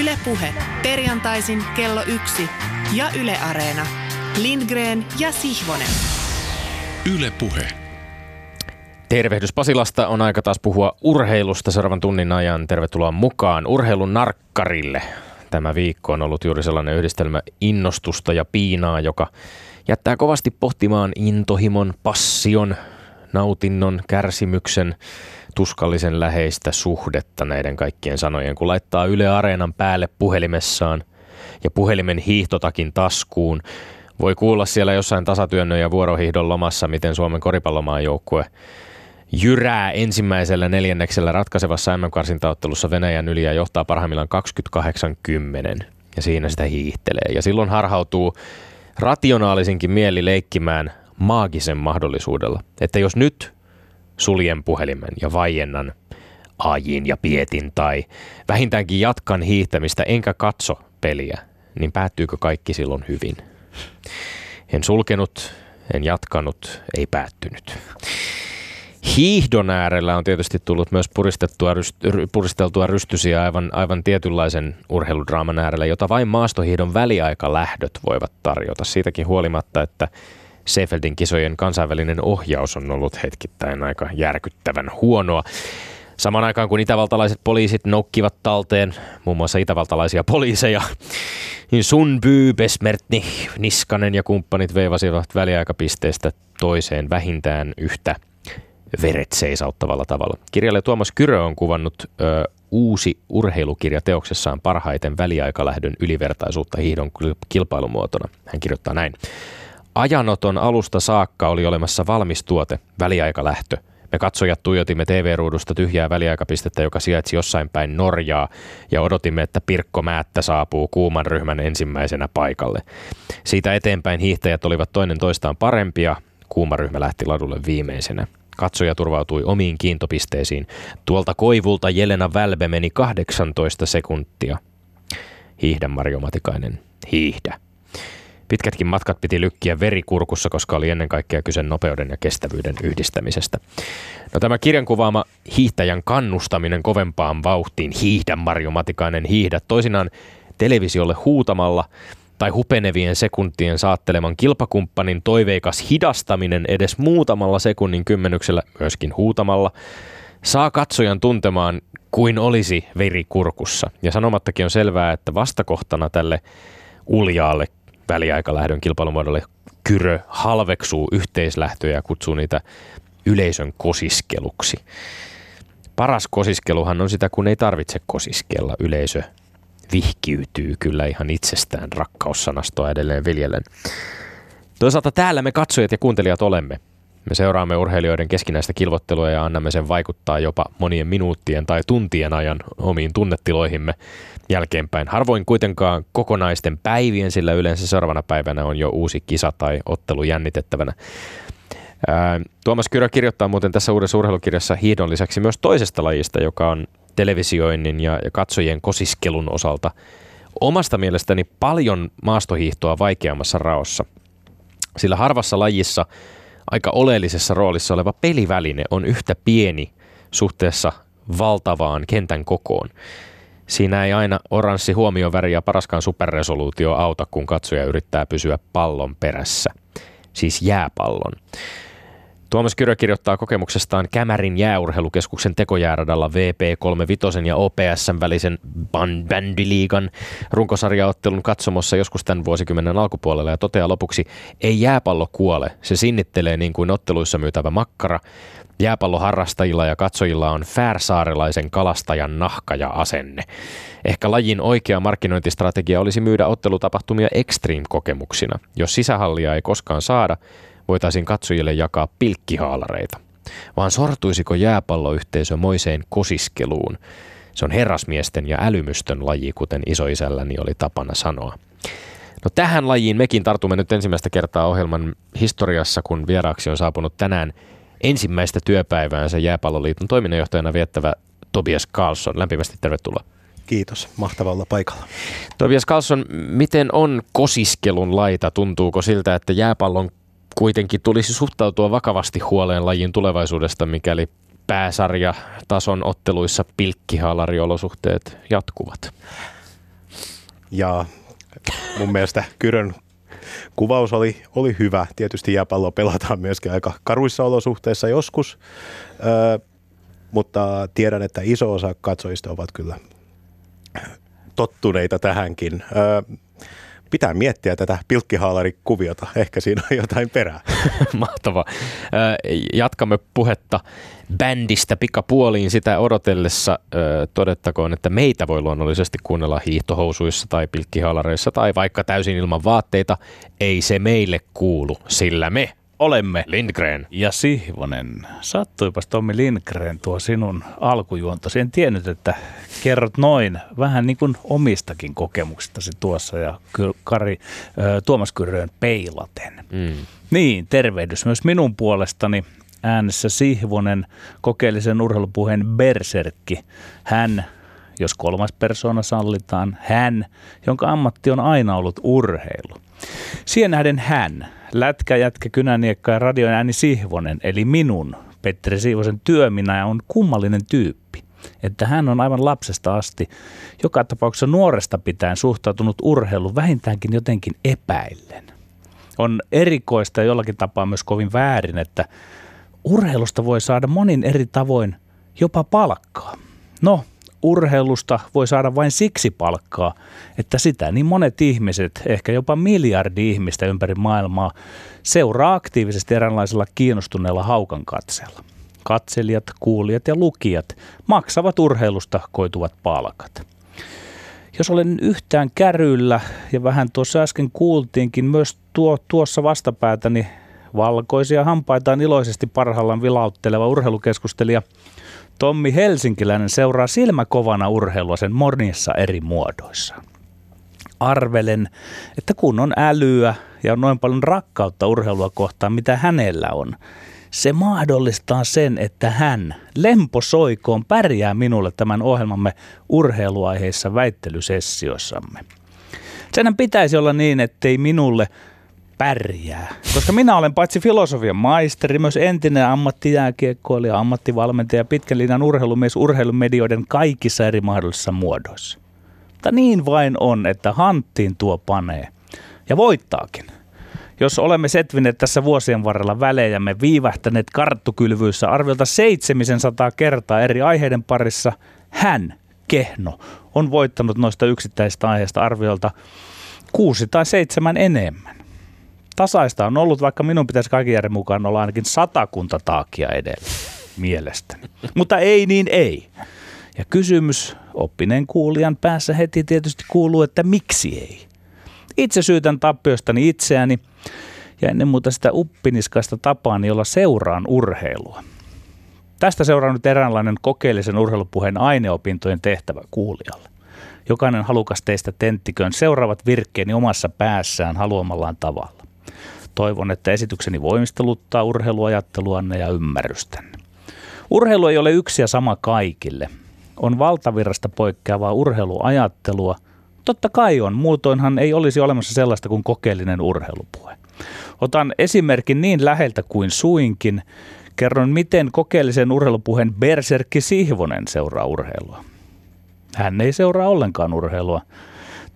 Ylepuhe perjantaisin kello yksi ja Yle Areena. Lindgren ja Sihvonen. Ylepuhe. Tervehdys Pasilasta. On aika taas puhua urheilusta seuraavan tunnin ajan. Tervetuloa mukaan urheilun narkkarille. Tämä viikko on ollut juuri sellainen yhdistelmä innostusta ja piinaa, joka jättää kovasti pohtimaan intohimon, passion, nautinnon, kärsimyksen, tuskallisen läheistä suhdetta näiden kaikkien sanojen, kun laittaa Yle Areenan päälle puhelimessaan ja puhelimen hiihtotakin taskuun. Voi kuulla siellä jossain tasatyönnön ja vuorohiihdon lomassa, miten Suomen koripallomaan joukkue jyrää ensimmäisellä neljänneksellä ratkaisevassa MM-karsintaottelussa Venäjän yli ja johtaa parhaimmillaan 28-10 ja siinä sitä hiihtelee. Ja silloin harhautuu rationaalisinkin mieli leikkimään maagisen mahdollisuudella, että jos nyt suljen puhelimen ja vaiennan ajin ja pietin tai vähintäänkin jatkan hiihtämistä enkä katso peliä, niin päättyykö kaikki silloin hyvin? En sulkenut, en jatkanut, ei päättynyt. Hiihdon äärellä on tietysti tullut myös puristettua, puristeltua rystysiä aivan, aivan tietynlaisen urheiludraaman äärellä, jota vain maastohiihdon väliaikalähdöt voivat tarjota. Siitäkin huolimatta, että Seefeldin kisojen kansainvälinen ohjaus on ollut hetkittäin aika järkyttävän huonoa. Samaan aikaan kun itävaltalaiset poliisit noukkivat talteen muun muassa itävaltalaisia poliiseja, niin Sunby, Besmertni, Niskanen ja kumppanit veivasivat väliaikapisteestä toiseen vähintään yhtä veret seisauttavalla tavalla. Kirjailija Tuomas Kyrö on kuvannut ö, uusi urheilukirja teoksessaan parhaiten väliaikalähdön ylivertaisuutta hiihdon kilpailumuotona. Hän kirjoittaa näin. Ajanoton alusta saakka oli olemassa valmis tuote, väliaikalähtö. Me katsojat tuijotimme TV-ruudusta tyhjää väliaikapistettä, joka sijaitsi jossain päin Norjaa, ja odotimme, että Pirkko Määttä saapuu kuuman ryhmän ensimmäisenä paikalle. Siitä eteenpäin hiihtäjät olivat toinen toistaan parempia, kuuma ryhmä lähti ladulle viimeisenä. Katsoja turvautui omiin kiintopisteisiin. Tuolta koivulta Jelena Välbe meni 18 sekuntia. Hiihdä Marjo Matikainen, hiihdä. Pitkätkin matkat piti lykkiä verikurkussa, koska oli ennen kaikkea kyse nopeuden ja kestävyyden yhdistämisestä. No tämä kirjan kuvaama hiihtäjän kannustaminen kovempaan vauhtiin, hiihdä Marjo Matikainen, hiihdä, toisinaan televisiolle huutamalla tai hupenevien sekuntien saatteleman kilpakumppanin toiveikas hidastaminen edes muutamalla sekunnin kymmenyksellä, myöskin huutamalla, saa katsojan tuntemaan kuin olisi veri kurkussa. Ja sanomattakin on selvää, että vastakohtana tälle uljaalle väliaikalähdön kilpailumuodolle Kyrö halveksuu yhteislähtöjä ja kutsuu niitä yleisön kosiskeluksi. Paras kosiskeluhan on sitä, kun ei tarvitse kosiskella. Yleisö vihkiytyy kyllä ihan itsestään rakkaussanastoa edelleen viljellen. Toisaalta täällä me katsojat ja kuuntelijat olemme. Me seuraamme urheilijoiden keskinäistä kilvottelua ja annamme sen vaikuttaa jopa monien minuuttien tai tuntien ajan omiin tunnetiloihimme jälkeenpäin. Harvoin kuitenkaan kokonaisten päivien, sillä yleensä seuraavana päivänä on jo uusi kisa tai ottelu jännitettävänä. Tuomas Kyrö kirjoittaa muuten tässä uudessa urheilukirjassa hiidon lisäksi myös toisesta lajista, joka on televisioinnin ja, katsojien kosiskelun osalta omasta mielestäni paljon maastohiihtoa vaikeammassa raossa. Sillä harvassa lajissa aika oleellisessa roolissa oleva peliväline on yhtä pieni suhteessa valtavaan kentän kokoon. Siinä ei aina oranssi huomioväri ja paraskaan superresoluutio auta, kun katsoja yrittää pysyä pallon perässä. Siis jääpallon. Tuomas Kyrö kirjoittaa kokemuksestaan Kämärin jääurheilukeskuksen tekojääradalla VP35 ja OPS välisen Bandiliigan runkosarjaottelun katsomossa joskus tämän vuosikymmenen alkupuolella ja toteaa lopuksi, ei jääpallo kuole, se sinnittelee niin kuin otteluissa myytävä makkara. Jääpalloharrastajilla ja katsojilla on Färsaarelaisen kalastajan nahka ja asenne. Ehkä lajin oikea markkinointistrategia olisi myydä ottelutapahtumia extreme-kokemuksina. Jos sisähallia ei koskaan saada, voitaisiin katsojille jakaa pilkkihaalareita. Vaan sortuisiko jääpalloyhteisö moiseen kosiskeluun? Se on herrasmiesten ja älymystön laji, kuten isoisälläni oli tapana sanoa. No tähän lajiin mekin tartumme nyt ensimmäistä kertaa ohjelman historiassa, kun vieraaksi on saapunut tänään ensimmäistä työpäiväänsä Jääpalloliiton toiminnanjohtajana viettävä Tobias Carlson. Lämpimästi tervetuloa. Kiitos, mahtavalla paikalla. Tobias Carlson, miten on kosiskelun laita? Tuntuuko siltä, että jääpallon kuitenkin tulisi suhtautua vakavasti huoleen lajin tulevaisuudesta, mikäli pääsarja tason otteluissa pilkkihaalariolosuhteet jatkuvat? Ja mun mielestä Kyrön kuvaus oli, oli hyvä. Tietysti jääpalloa pelataan myöskin aika karuissa olosuhteissa joskus, ö, mutta tiedän, että iso osa katsojista ovat kyllä tottuneita tähänkin. Ö, pitää miettiä tätä pilkkihaalarikuviota. Ehkä siinä on jotain perää. Mahtava. Jatkamme puhetta bändistä pikapuoliin sitä odotellessa. Todettakoon, että meitä voi luonnollisesti kuunnella hiihtohousuissa tai pilkkihaalareissa tai vaikka täysin ilman vaatteita. Ei se meille kuulu, sillä me olemme Lindgren. Ja Sihvonen. Sattuipas Tommi Lindgren tuo sinun alkujuontosi. En tiennyt, että kerrot noin vähän niin kuin omistakin kokemuksistasi tuossa ja Kari Tuomas Kyrön peilaten. Mm. Niin, tervehdys myös minun puolestani äänessä Sihvonen, kokeellisen urheilupuheen Berserkki. Hän, jos kolmas persona sallitaan, hän, jonka ammatti on aina ollut urheilu. Siihen nähden hän, lätkä, jätkä, kynäniekka ja radion ääni Sihvonen, eli minun, Petteri Siivosen työminä, on kummallinen tyyppi. Että hän on aivan lapsesta asti, joka tapauksessa nuoresta pitäen suhtautunut urheilu vähintäänkin jotenkin epäillen. On erikoista ja jollakin tapaa myös kovin väärin, että urheilusta voi saada monin eri tavoin jopa palkkaa. No, urheilusta voi saada vain siksi palkkaa, että sitä niin monet ihmiset, ehkä jopa miljardi ihmistä ympäri maailmaa, seuraa aktiivisesti eräänlaisella kiinnostuneella haukan katseella. Katselijat, kuulijat ja lukijat maksavat urheilusta koituvat palkat. Jos olen yhtään käryllä, ja vähän tuossa äsken kuultiinkin, myös tuo, tuossa vastapäätäni valkoisia hampaitaan iloisesti parhaillaan vilautteleva urheilukeskustelija Tommi Helsinkiläinen seuraa silmäkovana urheilua sen monissa eri muodoissa. Arvelen, että kun on älyä ja on noin paljon rakkautta urheilua kohtaan, mitä hänellä on, se mahdollistaa sen, että hän lemposoikoon pärjää minulle tämän ohjelmamme urheiluaiheissa väittelysessioissamme. Senhän pitäisi olla niin, ettei minulle – pärjää. Koska minä olen paitsi filosofian maisteri, myös entinen ammattijääkiekkoilija, ammattivalmentaja, pitkän linjan urheilumies urheilumedioiden kaikissa eri mahdollisissa muodoissa. Mutta niin vain on, että hanttiin tuo panee. Ja voittaakin. Jos olemme setvineet tässä vuosien varrella välejämme viivähtäneet karttukylvyissä arviolta 700 kertaa eri aiheiden parissa, hän, Kehno, on voittanut noista yksittäisistä aiheista arviolta kuusi tai seitsemän enemmän tasaista on ollut, vaikka minun pitäisi kaiken järjen mukaan olla ainakin satakunta taakia edellä mielestäni. Mutta ei niin ei. Ja kysymys oppineen kuulijan päässä heti tietysti kuuluu, että miksi ei. Itse syytän tappiostani itseäni ja ennen muuta sitä uppiniskaista tapaani, jolla seuraan urheilua. Tästä seuraa nyt eräänlainen kokeellisen urheilupuheen aineopintojen tehtävä kuulijalle. Jokainen halukas teistä tenttiköön seuraavat virkkeeni omassa päässään haluamallaan tavalla. Toivon, että esitykseni voimisteluttaa urheiluajatteluanne ja ymmärrystänne. Urheilu ei ole yksi ja sama kaikille. On valtavirrasta poikkeavaa urheiluajattelua. Totta kai on, muutoinhan ei olisi olemassa sellaista kuin kokeellinen urheilupuhe. Otan esimerkin niin läheltä kuin suinkin. Kerron, miten kokeellisen urheilupuheen Berserkki Sihvonen seuraa urheilua. Hän ei seuraa ollenkaan urheilua.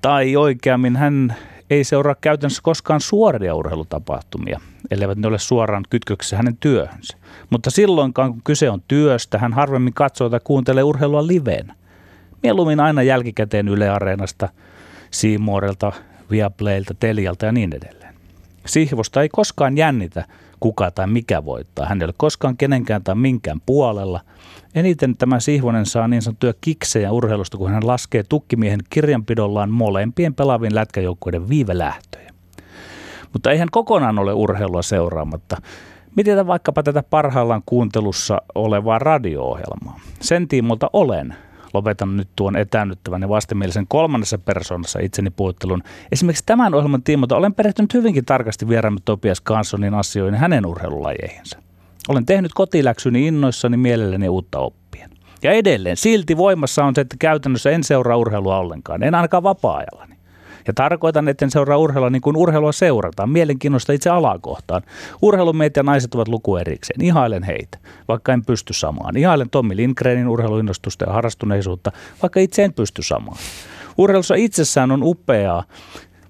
Tai oikeammin hän ei seuraa käytännössä koskaan suoria urheilutapahtumia, elleivät ne ole suoraan kytköksessä hänen työhönsä. Mutta silloinkaan, kun kyse on työstä, hän harvemmin katsoo tai kuuntelee urheilua liveen. Mieluummin aina jälkikäteen Yle Areenasta, Siimorelta, Viaplaylta, Telialta ja niin edelleen. Sihvosta ei koskaan jännitä, kuka tai mikä voittaa. Hän ei ole koskaan kenenkään tai minkään puolella. Eniten tämä Sihvonen saa niin sanottuja kiksejä urheilusta, kun hän laskee tukkimiehen kirjanpidollaan molempien pelaavien lätkäjoukkueiden viivelähtöjä. Mutta ei hän kokonaan ole urheilua seuraamatta. Miten vaikkapa tätä parhaillaan kuuntelussa olevaa radio-ohjelmaa? Sen tiimolta olen lopetan nyt tuon etäännyttävän ja vastenmielisen kolmannessa persoonassa itseni puhuttelun. Esimerkiksi tämän ohjelman tiimoilta olen perehtynyt hyvinkin tarkasti vieraamme Topias Kansonin asioihin hänen urheilulajeihinsa. Olen tehnyt kotiläksyni innoissani mielelläni uutta oppien. Ja edelleen, silti voimassa on se, että käytännössä en seuraa urheilua ollenkaan, en ainakaan vapaa-ajallani. Ja tarkoitan, että en seuraa urheilua niin kuin urheilua seurataan, mielenkiinnosta itse alakohtaan. Urheilumiehet ja naiset ovat luku erikseen. Ihailen heitä, vaikka en pysty samaan. Ihailen Tommi Lindgrenin urheiluinnostusta ja harrastuneisuutta, vaikka itse en pysty samaan. Urheilussa itsessään on upeaa,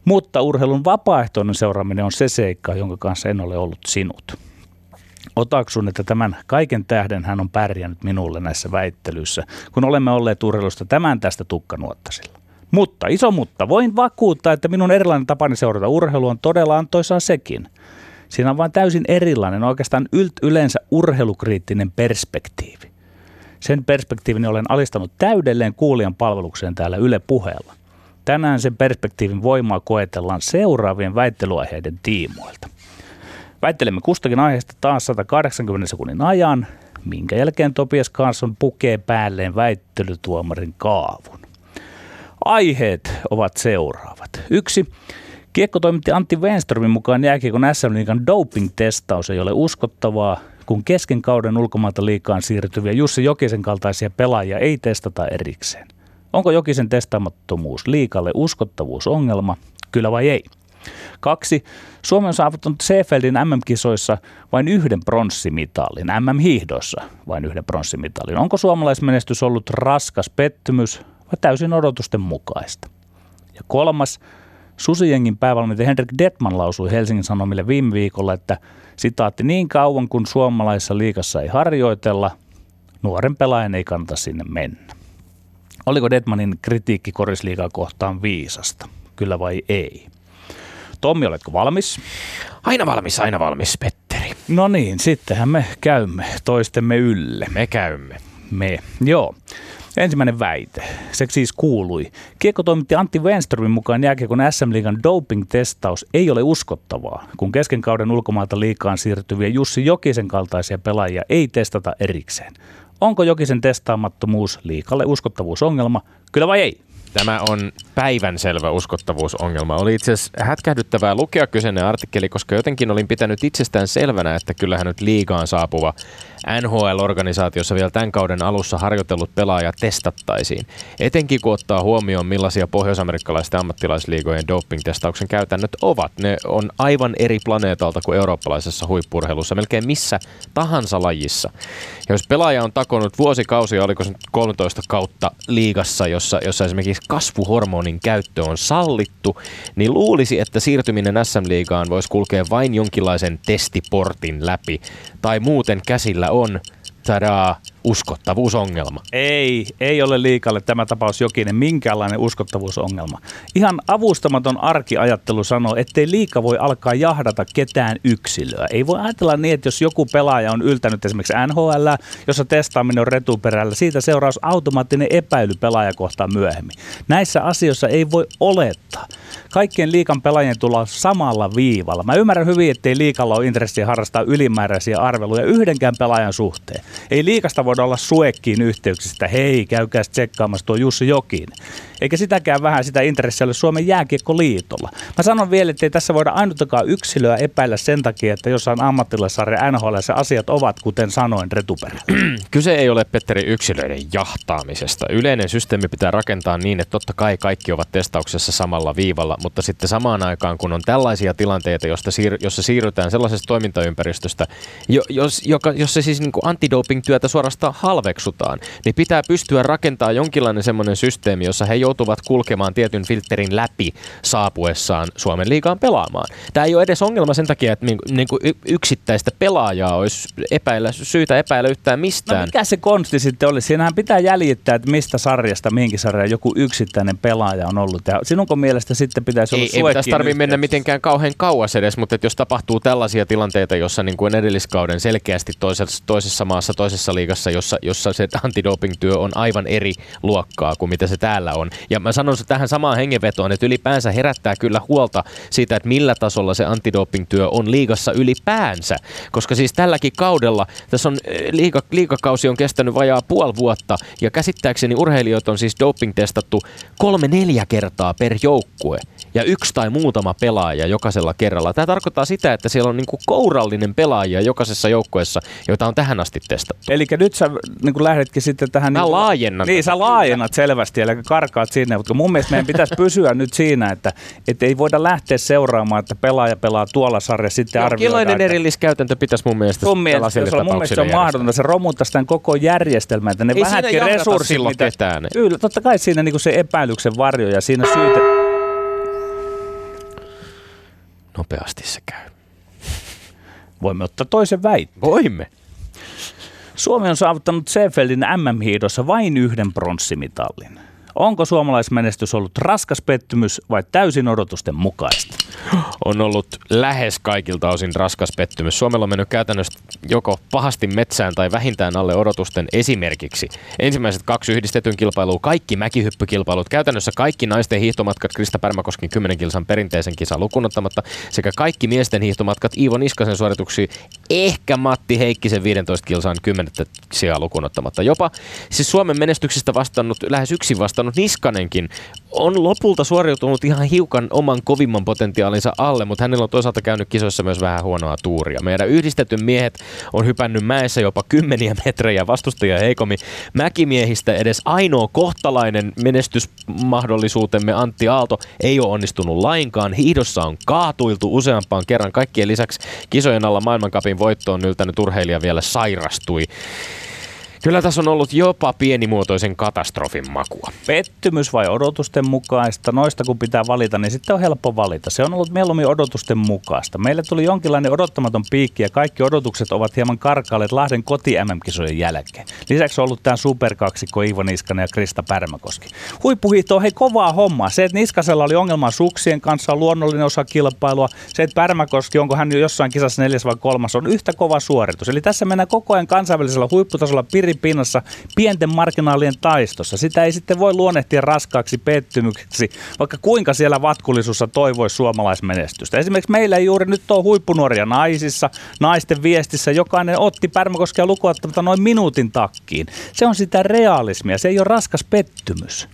mutta urheilun vapaaehtoinen seuraaminen on se seikka, jonka kanssa en ole ollut sinut. Otaksun, että tämän kaiken tähden hän on pärjännyt minulle näissä väittelyissä, kun olemme olleet urheilusta tämän tästä tukkanuottasilla. Mutta, iso mutta, voin vakuuttaa, että minun erilainen tapani seurata urheilua on todella antoisaa sekin. Siinä on vain täysin erilainen, oikeastaan ylt yleensä urheilukriittinen perspektiivi. Sen perspektiivin olen alistanut täydelleen kuulijan palvelukseen täällä Yle puheella. Tänään sen perspektiivin voimaa koetellaan seuraavien väittelyaiheiden tiimoilta. Väittelemme kustakin aiheesta taas 180 sekunnin ajan, minkä jälkeen Topias Kansson pukee päälleen väittelytuomarin kaavun. Aiheet ovat seuraavat. Yksi. Kiekkotoimitti Antti Wenströmin mukaan jääkiekon SM Liigan doping-testaus ei ole uskottavaa, kun kesken kauden ulkomailta liikaan siirtyviä Jussi Jokisen kaltaisia pelaajia ei testata erikseen. Onko Jokisen testaamattomuus liikalle uskottavuusongelma, kyllä vai ei? Kaksi. Suomi on saavuttanut Seefeldin MM-kisoissa vain yhden pronssimitalin, MM-hiihdoissa vain yhden pronssimitalin. Onko suomalaismenestys ollut raskas pettymys vai täysin odotusten mukaista? Ja kolmas. Susijengin päävalmentaja Henrik Detman lausui Helsingin Sanomille viime viikolla, että sitaatti niin kauan kuin suomalaisessa liikassa ei harjoitella, nuoren pelaajan ei kannata sinne mennä. Oliko Detmanin kritiikki korisliigaa kohtaan viisasta? Kyllä vai ei? Tommi, oletko valmis? Aina valmis, aina valmis, Petteri. No niin, sittenhän me käymme toistemme ylle. Me käymme. Me, joo. Ensimmäinen väite. Se siis kuului. Kiekkotoimitti Antti Wenströmin mukaan jääkiekon SM Liigan doping-testaus ei ole uskottavaa, kun kesken kauden ulkomailta liikaan siirtyviä Jussi Jokisen kaltaisia pelaajia ei testata erikseen. Onko Jokisen testaamattomuus liikalle uskottavuusongelma? Kyllä vai ei? Tämä on päivänselvä uskottavuusongelma. Oli itse asiassa hätkähdyttävää lukea kyseinen artikkeli, koska jotenkin olin pitänyt itsestään selvänä, että kyllähän nyt liigaan saapuva NHL-organisaatiossa vielä tämän kauden alussa harjoitellut pelaaja testattaisiin. Etenkin kun ottaa huomioon, millaisia pohjoisamerikkalaisten ammattilaisliigojen doping-testauksen käytännöt ovat. Ne on aivan eri planeetalta kuin eurooppalaisessa huippurheilussa, melkein missä tahansa lajissa. Ja jos pelaaja on takonut vuosikausia, oliko se 13 kautta liigassa, jossa, jossa esimerkiksi kasvuhormonin käyttö on sallittu, niin luulisi, että siirtyminen SM-liigaan voisi kulkea vain jonkinlaisen testiportin läpi. Tai muuten käsillä on, tadaa, uskottavuusongelma. Ei, ei ole liikalle tämä tapaus jokinen minkäänlainen uskottavuusongelma. Ihan avustamaton arkiajattelu sanoo, ettei liika voi alkaa jahdata ketään yksilöä. Ei voi ajatella niin, että jos joku pelaaja on yltänyt esimerkiksi NHL, jossa testaaminen on retuperällä, siitä seuraus automaattinen epäily pelaajakohtaan myöhemmin. Näissä asioissa ei voi olettaa. Kaikkien liikan pelaajien tulla samalla viivalla. Mä ymmärrän hyvin, ettei liikalla ole intressiä harrastaa ylimääräisiä arveluja yhdenkään pelaajan suhteen. Ei liikasta voida olla suekkiin yhteyksistä, hei, käykää tsekkaamassa tuo Jussi Jokin eikä sitäkään vähän sitä intressiä ole Suomen jääkiekkoliitolla. Mä sanon vielä, että ei tässä voida ainuttakaan yksilöä epäillä sen takia, että jossain ammattilaisarja NHL asiat ovat, kuten sanoin, retuperällä. Kyse ei ole, Petteri, yksilöiden jahtaamisesta. Yleinen systeemi pitää rakentaa niin, että totta kai kaikki ovat testauksessa samalla viivalla, mutta sitten samaan aikaan, kun on tällaisia tilanteita, josta siir- jossa siirrytään sellaisesta toimintaympäristöstä, jo, jos, joka, jossa siis niin antidoping-työtä suorastaan halveksutaan, niin pitää pystyä rakentamaan jonkinlainen semmoinen systeemi, jossa he joutuvat kulkemaan tietyn filterin läpi saapuessaan Suomen liigaan pelaamaan. Tämä ei ole edes ongelma sen takia, että niin kuin yksittäistä pelaajaa olisi epäillä, syytä epäillä yhtään mistään. No mikä se konsti sitten oli? Siinähän pitää jäljittää, että mistä sarjasta, mihinkin sarjaan joku yksittäinen pelaaja on ollut. Ja sinunko mielestä sitten pitäisi olla Ei, ei pitäisi tarvitse mennä mitenkään kauhean kauas edes, mutta jos tapahtuu tällaisia tilanteita, jossa niin kuin edelliskauden selkeästi toisessa, toisessa maassa, toisessa liigassa, jossa, jossa se antidoping-työ on aivan eri luokkaa kuin mitä se täällä on, ja mä sanon se tähän samaan hengenvetoon, että ylipäänsä herättää kyllä huolta siitä, että millä tasolla se antidoping-työ on liigassa ylipäänsä. Koska siis tälläkin kaudella, tässä on eh, liiga, liigakausi on kestänyt vajaa puoli vuotta, ja käsittääkseni urheilijoita on siis doping-testattu kolme-neljä kertaa per joukkue. Ja yksi tai muutama pelaaja jokaisella kerralla. Tämä tarkoittaa sitä, että siellä on niin kuin kourallinen pelaajia jokaisessa joukkueessa, joita on tähän asti testattu. Eli nyt sä niin kuin lähdetkin sitten tähän... Mä niin, laajennan Niin, sä laajennat selvästi, eli karkaat sinne, mutta mun mielestä meidän pitäisi pysyä nyt siinä, että, että ei voida lähteä seuraamaan, että pelaaja pelaa tuolla sarjassa, sitten arvioidaan. Jonkinlainen että- erilliskäytäntö pitäisi mun mielestä Mun mielestä, jos on, mun mielestä se on mahdotonta, se romuttaisi tämän koko järjestelmän, että ne Ei vähätkin resurssit, mitä, ketään. Kyllä, totta kai siinä niin se epäilyksen varjo ja siinä syytä. Nopeasti se käy. voimme ottaa toisen väitteen. Voimme. Suomi on saavuttanut Seefeldin MM-hiidossa vain yhden pronssimitallin. Onko suomalaismenestys ollut raskas pettymys vai täysin odotusten mukaista? on ollut lähes kaikilta osin raskas pettymys. Suomella on mennyt käytännössä joko pahasti metsään tai vähintään alle odotusten esimerkiksi. Ensimmäiset kaksi yhdistetyn kilpailua, kaikki mäkihyppykilpailut, käytännössä kaikki naisten hiihtomatkat Krista Pärmäkoskin 10 kilsan perinteisen kisan lukunottamatta sekä kaikki miesten hiihtomatkat Iivo Niskasen suorituksiin, ehkä Matti Heikkisen 15 kilsan 10 sijaa lukunottamatta. Jopa siis Suomen menestyksestä vastannut, lähes yksin vastannut Niskanenkin on lopulta suoriutunut ihan hiukan oman kovimman potentiaalinsa alle, mutta hänellä on toisaalta käynyt kisoissa myös vähän huonoa tuuria. Meidän yhdistetyn miehet on hypännyt mäessä jopa kymmeniä metrejä vastustajia heikommin. Mäkimiehistä edes ainoa kohtalainen menestysmahdollisuutemme Antti Aalto ei ole onnistunut lainkaan. Hiihdossa on kaatuiltu useampaan kerran. Kaikkien lisäksi kisojen alla maailmankapin voittoon yltänyt urheilija vielä sairastui. Kyllä tässä on ollut jopa pienimuotoisen katastrofin makua. Pettymys vai odotusten mukaista? Noista kun pitää valita, niin sitten on helppo valita. Se on ollut mieluummin odotusten mukaista. Meille tuli jonkinlainen odottamaton piikki ja kaikki odotukset ovat hieman karkailleet Lahden koti MM-kisojen jälkeen. Lisäksi on ollut tämä superkaksikko Iivo Niskanen ja Krista Pärmäkoski. Huippuhiihto on hei kovaa hommaa. Se, että Niskasella oli ongelmaa suksien kanssa, on luonnollinen osa kilpailua. Se, että Pärmäkoski, onko hän jo jossain kisassa neljäs vai kolmas, on yhtä kova suoritus. Eli tässä mennään koko ajan kansainvälisellä huipputasolla piripinnassa pienten marginaalien taistossa. Sitä ei sitten voi luonnehtia raskaaksi pettymykseksi, vaikka kuinka siellä vatkullisuussa toivoisi suomalaismenestystä. Esimerkiksi meillä ei juuri nyt ole huippunuoria naisissa, naisten viestissä. Jokainen otti Pärmäkoskia lukuottamatta noin minuutin takkiin. Se on sitä realismia, se ei ole raskas pettymys.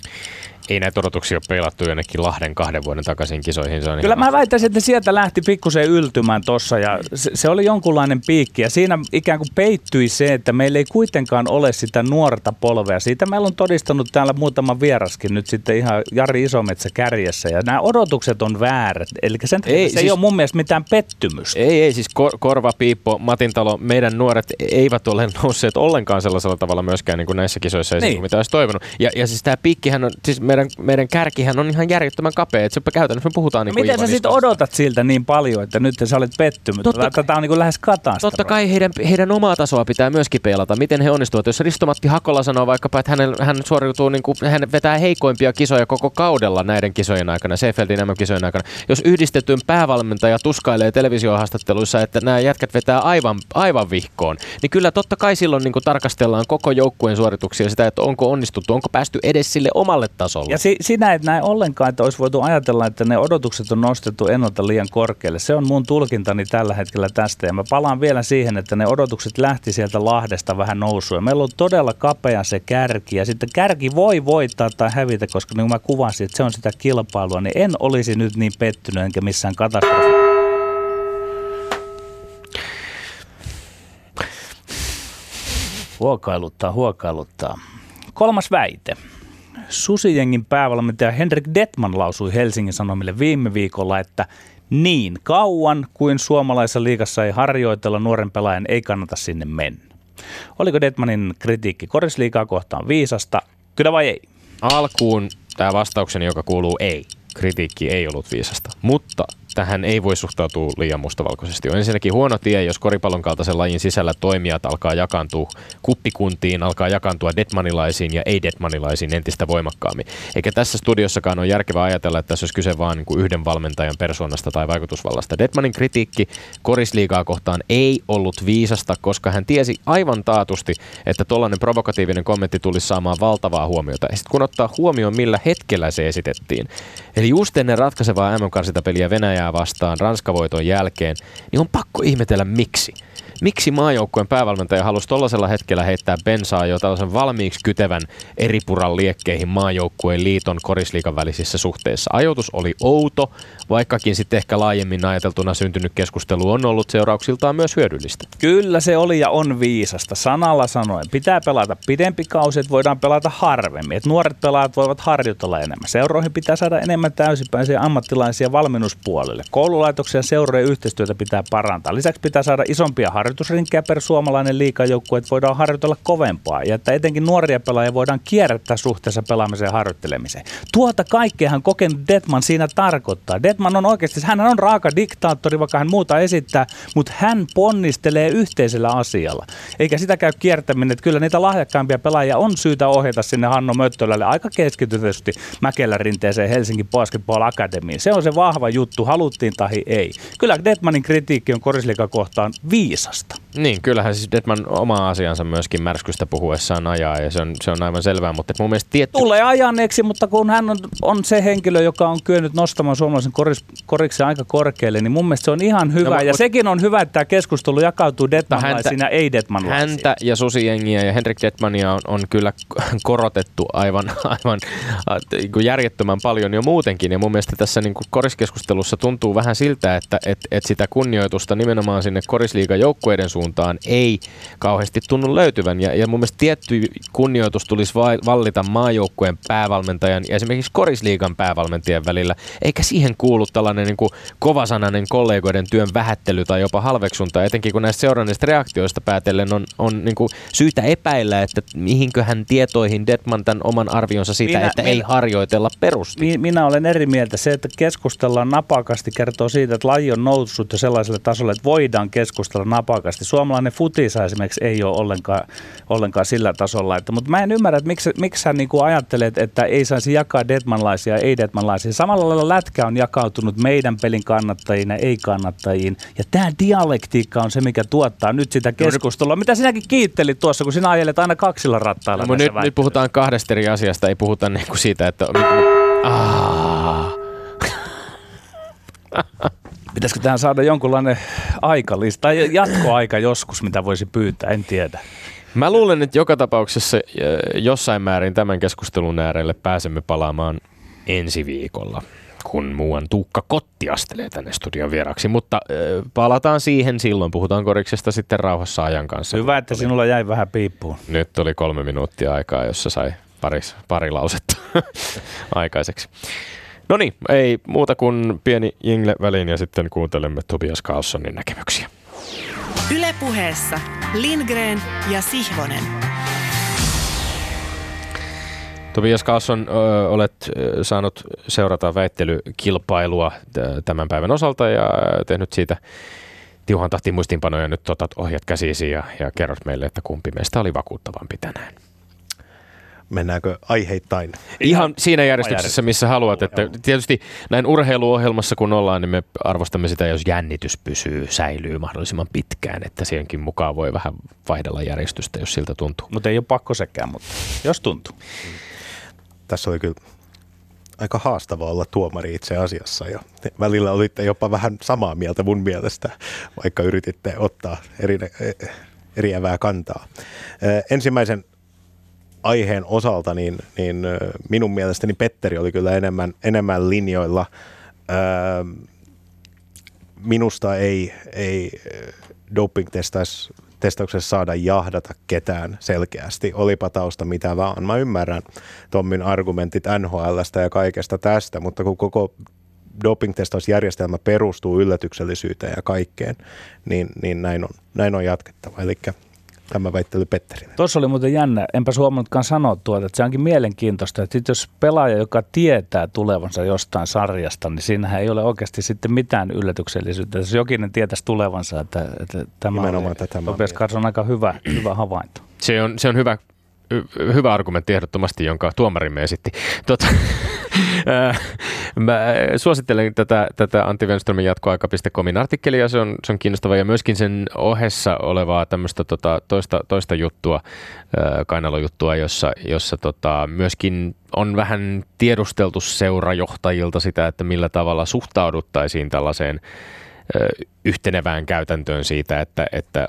Ei näitä odotuksia ole peilattu jonnekin Lahden kahden vuoden takaisin kisoihin. Se on Kyllä mä väittäisin, että sieltä lähti pikkusen yltymään tossa ja se, se oli jonkunlainen piikki ja siinä ikään kuin peittyi se, että meillä ei kuitenkaan ole sitä nuorta polvea. Siitä meillä on todistanut täällä muutama vieraskin nyt sitten ihan Jari Isometsä kärjessä ja nämä odotukset on väärät. Eli sen takia Ei, se siis- ei ole mun mielestä mitään pettymystä. Ei, ei, siis Kor- Korva, Piippo, Matintalo, meidän nuoret eivät ole nousseet ollenkaan sellaisella tavalla myöskään niin kuin näissä kisoissa esiin, Niin. niin. mitä olisi toivonut. Ja, ja siis tämä piikkihän on, siis meidän, meidän kärkihän on ihan järjettömän kapea, että se käytännössä me puhutaan niin Miten sä sitten odotat siltä niin paljon, että nyt sä olet pettynyt? Totta Tätä on niin kuin lähes katastrofi. Totta kai heidän, heidän omaa tasoa pitää myöskin peilata, miten he onnistuvat. Jos Risto-Matti Hakola sanoo vaikkapa, että hän, hän suoriutuu, niin kuin, hän vetää heikoimpia kisoja koko kaudella näiden kisojen aikana, Seefeldin nämä kisojen aikana. Jos yhdistetyn päävalmentaja tuskailee televisiohaastatteluissa, että nämä jätkät vetää aivan, aivan vihkoon, niin kyllä totta kai silloin niin kuin tarkastellaan koko joukkueen suorituksia sitä, että onko onnistuttu, onko päästy edes sille omalle tasolle. Ja si- sinä et näe ollenkaan, että olisi voitu ajatella, että ne odotukset on nostettu ennalta liian korkealle. Se on mun tulkintani tällä hetkellä tästä. Ja mä palaan vielä siihen, että ne odotukset lähti sieltä Lahdesta vähän nousuun. Ja meillä on todella kapea se kärki. Ja sitten kärki voi voittaa tai hävitä, koska niin kuin mä kuvasin, että se on sitä kilpailua. Niin en olisi nyt niin pettynyt enkä missään katastrofi. Huokailuttaa, huokailuttaa. Kolmas väite. Susijengin päävalmentaja Henrik Detman lausui Helsingin Sanomille viime viikolla, että niin kauan kuin suomalaisessa liigassa ei harjoitella nuoren pelaajan, ei kannata sinne mennä. Oliko Detmanin kritiikki korisliikaa kohtaan viisasta? Kyllä vai ei? Alkuun tämä vastaukseni, joka kuuluu ei. Kritiikki ei ollut viisasta, mutta tähän ei voi suhtautua liian mustavalkoisesti. On ensinnäkin huono tie, jos koripallon kaltaisen lajin sisällä toimijat alkaa jakaantua kuppikuntiin, alkaa jakaantua detmanilaisiin ja ei-detmanilaisiin entistä voimakkaammin. Eikä tässä studiossakaan ole järkevää ajatella, että tässä olisi kyse vain niin kuin yhden valmentajan persoonasta tai vaikutusvallasta. Detmanin kritiikki korisliigaa kohtaan ei ollut viisasta, koska hän tiesi aivan taatusti, että tuollainen provokatiivinen kommentti tulisi saamaan valtavaa huomiota. Ja sitten kun ottaa huomioon, millä hetkellä se esitettiin, eli just ennen ratkaisevaa MM-karsintapeliä Venäjää vastaan Ranskavoiton jälkeen, niin on pakko ihmetellä miksi. Miksi maajoukkueen päävalmentaja halusi tuollaisella hetkellä heittää bensaa jo tällaisen valmiiksi kytevän eripuran liekkeihin maajoukkueen liiton korisliikan välisissä suhteissa. Ajoitus oli outo, vaikkakin sitten ehkä laajemmin ajateltuna syntynyt keskustelu on ollut seurauksiltaan myös hyödyllistä. Kyllä se oli ja on viisasta. Sanalla sanoen. Pitää pelata pidempi kausi, että voidaan pelata harvemmin. Et nuoret pelaajat voivat harjoitella enemmän. Seuroihin pitää saada enemmän täysipäisiä ammattilaisia valmennuspuolelle. Koululaitoksia ja seurojen yhteistyötä pitää parantaa. Lisäksi pitää saada isompia harjoitusrinkkejä per suomalainen liikajoukkue, että voidaan harjoitella kovempaa. Ja että etenkin nuoria pelaajia voidaan kierrättää suhteessa pelaamiseen ja harjoittelemiseen. Tuota kaikkeahan kokenut Detman siinä tarkoittaa. Detman on oikeasti, hän on raaka diktaattori, vaikka hän muuta esittää, mutta hän ponnistelee yhteisellä asialla. Eikä sitä käy kiertäminen, että kyllä niitä lahjakkaimpia pelaajia on syytä ohjata sinne Hanno Möttölälle aika keskitytysti Mäkelän rinteeseen Helsingin Basketball Academyin. Se on se vahva juttu, haluttiin tai ei. Kyllä Detmanin kritiikki on korisliikan kohtaan viisasta. Niin, kyllähän siis Detman oma asiansa myöskin märskystä puhuessaan ajaa ja se on, se on aivan selvää, mutta mun mielestä tietty... Tulee ajaneeksi, mutta kun hän on, on se henkilö, joka on kyennyt nostamaan suomalaisen koris, koriksen aika korkealle, niin mun mielestä se on ihan hyvä. No, ja mutta, sekin on hyvä, että tämä keskustelu jakautuu Detmanlaisiin no, ja ei Detmanlaisiin. Häntä ja Susiengiä ja Henrik Detmania on, on kyllä korotettu aivan, aivan niin järjettömän paljon jo muutenkin. Ja mun mielestä tässä niin kuin koriskeskustelussa tuntuu vähän siltä, että et, et sitä kunnioitusta nimenomaan sinne korisliigan joukkueiden suuntaan ei kauheasti tunnu löytyvän. Ja, ja mun mielestä tietty kunnioitus tulisi vallita maajoukkueen päävalmentajan ja esimerkiksi korisliigan päävalmentajan välillä, eikä siihen kuulu tällainen niin kuin kovasanainen kollegoiden työn vähättely tai jopa halveksunta, etenkin kun näistä seuranneista reaktioista päätellen on, on niin kuin syytä epäillä, että mihinköhän tietoihin Detman tämän oman arvionsa siitä, minä, että minä, ei harjoitella perusti. Minä olen eri mieltä. Se, että keskustellaan napakasti, kertoo siitä, että laji on noussut jo sellaiselle tasolle, että voidaan keskustella napakasti. Suomalainen futisa esimerkiksi ei ole ollenkaan, ollenkaan sillä tasolla. Että, mutta mä en ymmärrä, että miksi, miksi sä niin kuin ajattelet, että ei saisi jakaa Detmanlaisia ja ei-Detmanlaisia. Samalla lailla lätkä on jakautunut meidän pelin kannattajiin ja ei-kannattajiin. Ja tämä dialektiikka on se, mikä tuottaa nyt sitä keskustelua. Mitä sinäkin kiittelit tuossa, kun sinä ajelet aina kaksilla rattailla no, nyt, nyt puhutaan kahdesta eri asiasta, ei puhuta niin kuin siitä, että... Ah. Pitäisikö tähän saada jonkunlainen aikalista tai jatkoaika joskus, mitä voisi pyytää, en tiedä. Mä luulen, että joka tapauksessa jossain määrin tämän keskustelun äärelle pääsemme palaamaan ensi viikolla kun muuan Tuukka Kotti astelee tänne studion vieraksi. Mutta äh, palataan siihen silloin. Puhutaan koriksesta sitten rauhassa ajan kanssa. Hyvä, että oli, sinulla jäi vähän piippuun. Nyt oli kolme minuuttia aikaa, jossa sai pari, pari lausetta aikaiseksi. No niin, ei muuta kuin pieni jingle väliin ja sitten kuuntelemme Tobias Carlsonin näkemyksiä. Ylepuheessa Lindgren ja Sihvonen. Tobias Carlson, olet saanut seurata väittelykilpailua tämän päivän osalta ja tehnyt siitä tiuhan tahtiin muistiinpanoja. Nyt otat ohjat käsisi ja, ja kerrot meille, että kumpi meistä oli vakuuttavampi tänään mennäänkö aiheittain? Ihan siinä järjestyksessä, missä haluat. Että tietysti näin urheiluohjelmassa kun ollaan, niin me arvostamme sitä, jos jännitys pysyy, säilyy mahdollisimman pitkään. Että siihenkin mukaan voi vähän vaihdella järjestystä, jos siltä tuntuu. Mutta ei ole pakko sekään, mutta jos tuntuu. Tässä oli kyllä aika haastava olla tuomari itse asiassa ja välillä olitte jopa vähän samaa mieltä mun mielestä, vaikka yrititte ottaa eri, eriävää kantaa. Ensimmäisen aiheen osalta, niin, niin minun mielestäni Petteri oli kyllä enemmän, enemmän linjoilla. minusta ei, ei doping-testauksessa saada jahdata ketään selkeästi, olipa tausta mitä vaan. Mä ymmärrän Tommin argumentit NHLstä ja kaikesta tästä, mutta kun koko doping-testausjärjestelmä perustuu yllätyksellisyyteen ja kaikkeen, niin, niin näin, on, näin on jatkettava. Eli Tämä väittely Petterille. Tuossa oli muuten jännä, enpä suomannutkaan sanoa tuota, että se onkin mielenkiintoista, että jos pelaaja, joka tietää tulevansa jostain sarjasta, niin siinähän ei ole oikeasti sitten mitään yllätyksellisyyttä. Jos jokinen tietäisi tulevansa, että, että tämä Nimenomaan oli, tätä Tobias on aika hyvä, hyvä havainto. Se on, se on hyvä, hyvä argumentti ehdottomasti, jonka tuomarimme esitti. Tota, mä suosittelen tätä, tätä Antti Wenströmin jatkoaika.comin artikkelia, se on, se on kiinnostava ja myöskin sen ohessa olevaa tämmöistä tota, toista, toista juttua, kainalojuttua, jossa, jossa tota, myöskin on vähän tiedusteltu seurajohtajilta sitä, että millä tavalla suhtauduttaisiin tällaiseen yhtenevään käytäntöön siitä, että, että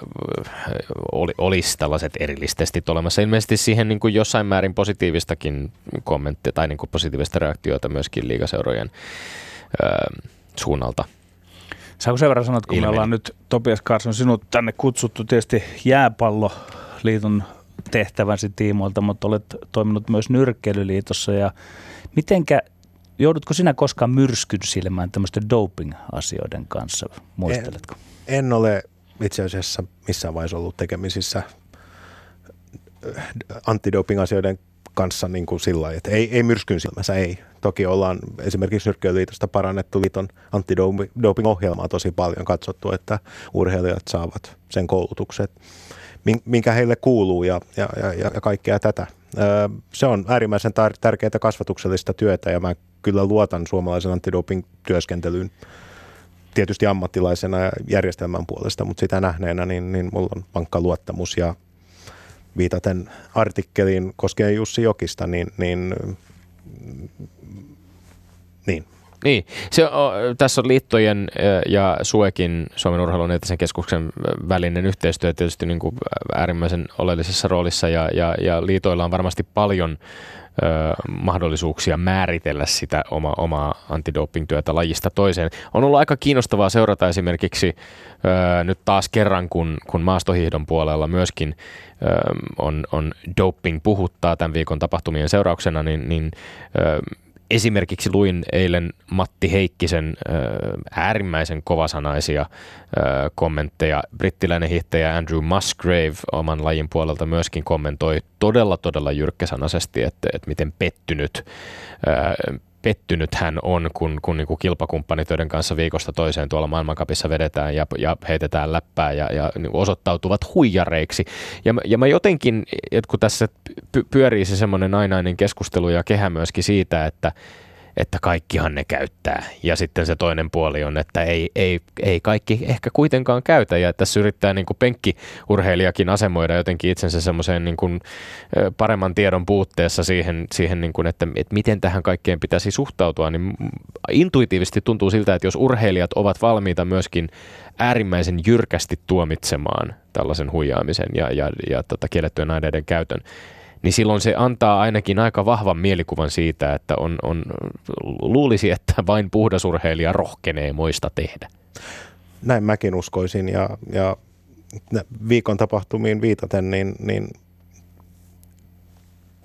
oli, olisi tällaiset erillistestit olemassa. Ilmeisesti siihen niin kuin jossain määrin positiivistakin kommenttia tai niin kuin positiivista reaktiota myöskin liigaseurojen ö, suunnalta. Saanko sen verran sanoa, että kun Ilmeni. me ollaan nyt Topias Carson sinut tänne kutsuttu tietysti jääpalloliiton tehtävänsä tiimoilta, mutta olet toiminut myös nyrkkeilyliitossa ja mitenkä Joudutko sinä koskaan myrskyn silmään tämmöisten doping-asioiden kanssa, muisteletko? En, en ole itse asiassa missään vaiheessa ollut tekemisissä äh, antidoping-asioiden kanssa niin kuin sillä lailla, että ei, ei myrskyn silmässä, ei. Toki ollaan esimerkiksi Nyrkkeilyliitosta parannettu liiton antidoping-ohjelmaa tosi paljon katsottu, että urheilijat saavat sen koulutuksen, minkä heille kuuluu ja, ja, ja, ja kaikkea tätä. Se on äärimmäisen tärkeää kasvatuksellista työtä ja mä kyllä luotan suomalaisen antidoping-työskentelyyn tietysti ammattilaisena ja järjestelmän puolesta, mutta sitä nähneenä, niin, niin mulla on vankka luottamus ja viitaten artikkeliin koskee Jussi Jokista, niin, niin, niin. Niin, se on, tässä on liittojen ja SUEKin, Suomen urheilun eettisen keskuksen välinen yhteistyö tietysti niin kuin äärimmäisen oleellisessa roolissa ja, ja, ja liitoilla on varmasti paljon ö, mahdollisuuksia määritellä sitä oma, omaa antidoping-työtä lajista toiseen. On ollut aika kiinnostavaa seurata esimerkiksi ö, nyt taas kerran, kun, kun maastohiihdon puolella myöskin ö, on, on doping puhuttaa tämän viikon tapahtumien seurauksena, niin, niin ö, esimerkiksi luin eilen Matti Heikkisen äärimmäisen kovasanaisia kommentteja. Brittiläinen hiihtäjä Andrew Musgrave oman lajin puolelta myöskin kommentoi todella todella jyrkkäsanaisesti, että, että miten pettynyt pettynyt hän on, kun, kun niin kuin kilpakumppanitöiden kanssa viikosta toiseen tuolla maailmankapissa vedetään ja, ja heitetään läppää ja, ja niin osoittautuvat huijareiksi. Ja, ja mä jotenkin, että kun tässä pyörii se semmoinen ainainen keskustelu ja kehä myöskin siitä, että että kaikkihan ne käyttää. Ja sitten se toinen puoli on, että ei, ei, ei kaikki ehkä kuitenkaan käytä. Ja tässä yrittää niin kuin penkkiurheilijakin asemoida jotenkin itsensä semmoiseen niin kuin paremman tiedon puutteessa siihen, siihen niin kuin, että, että miten tähän kaikkeen pitäisi suhtautua. Niin intuitiivisesti tuntuu siltä, että jos urheilijat ovat valmiita myöskin äärimmäisen jyrkästi tuomitsemaan tällaisen huijaamisen ja, ja, ja tota, kiellettyjen aineiden käytön, niin silloin se antaa ainakin aika vahvan mielikuvan siitä, että on, on, luulisi, että vain puhdasurheilija rohkenee moista tehdä. Näin mäkin uskoisin ja, ja viikon tapahtumiin viitaten, niin, niin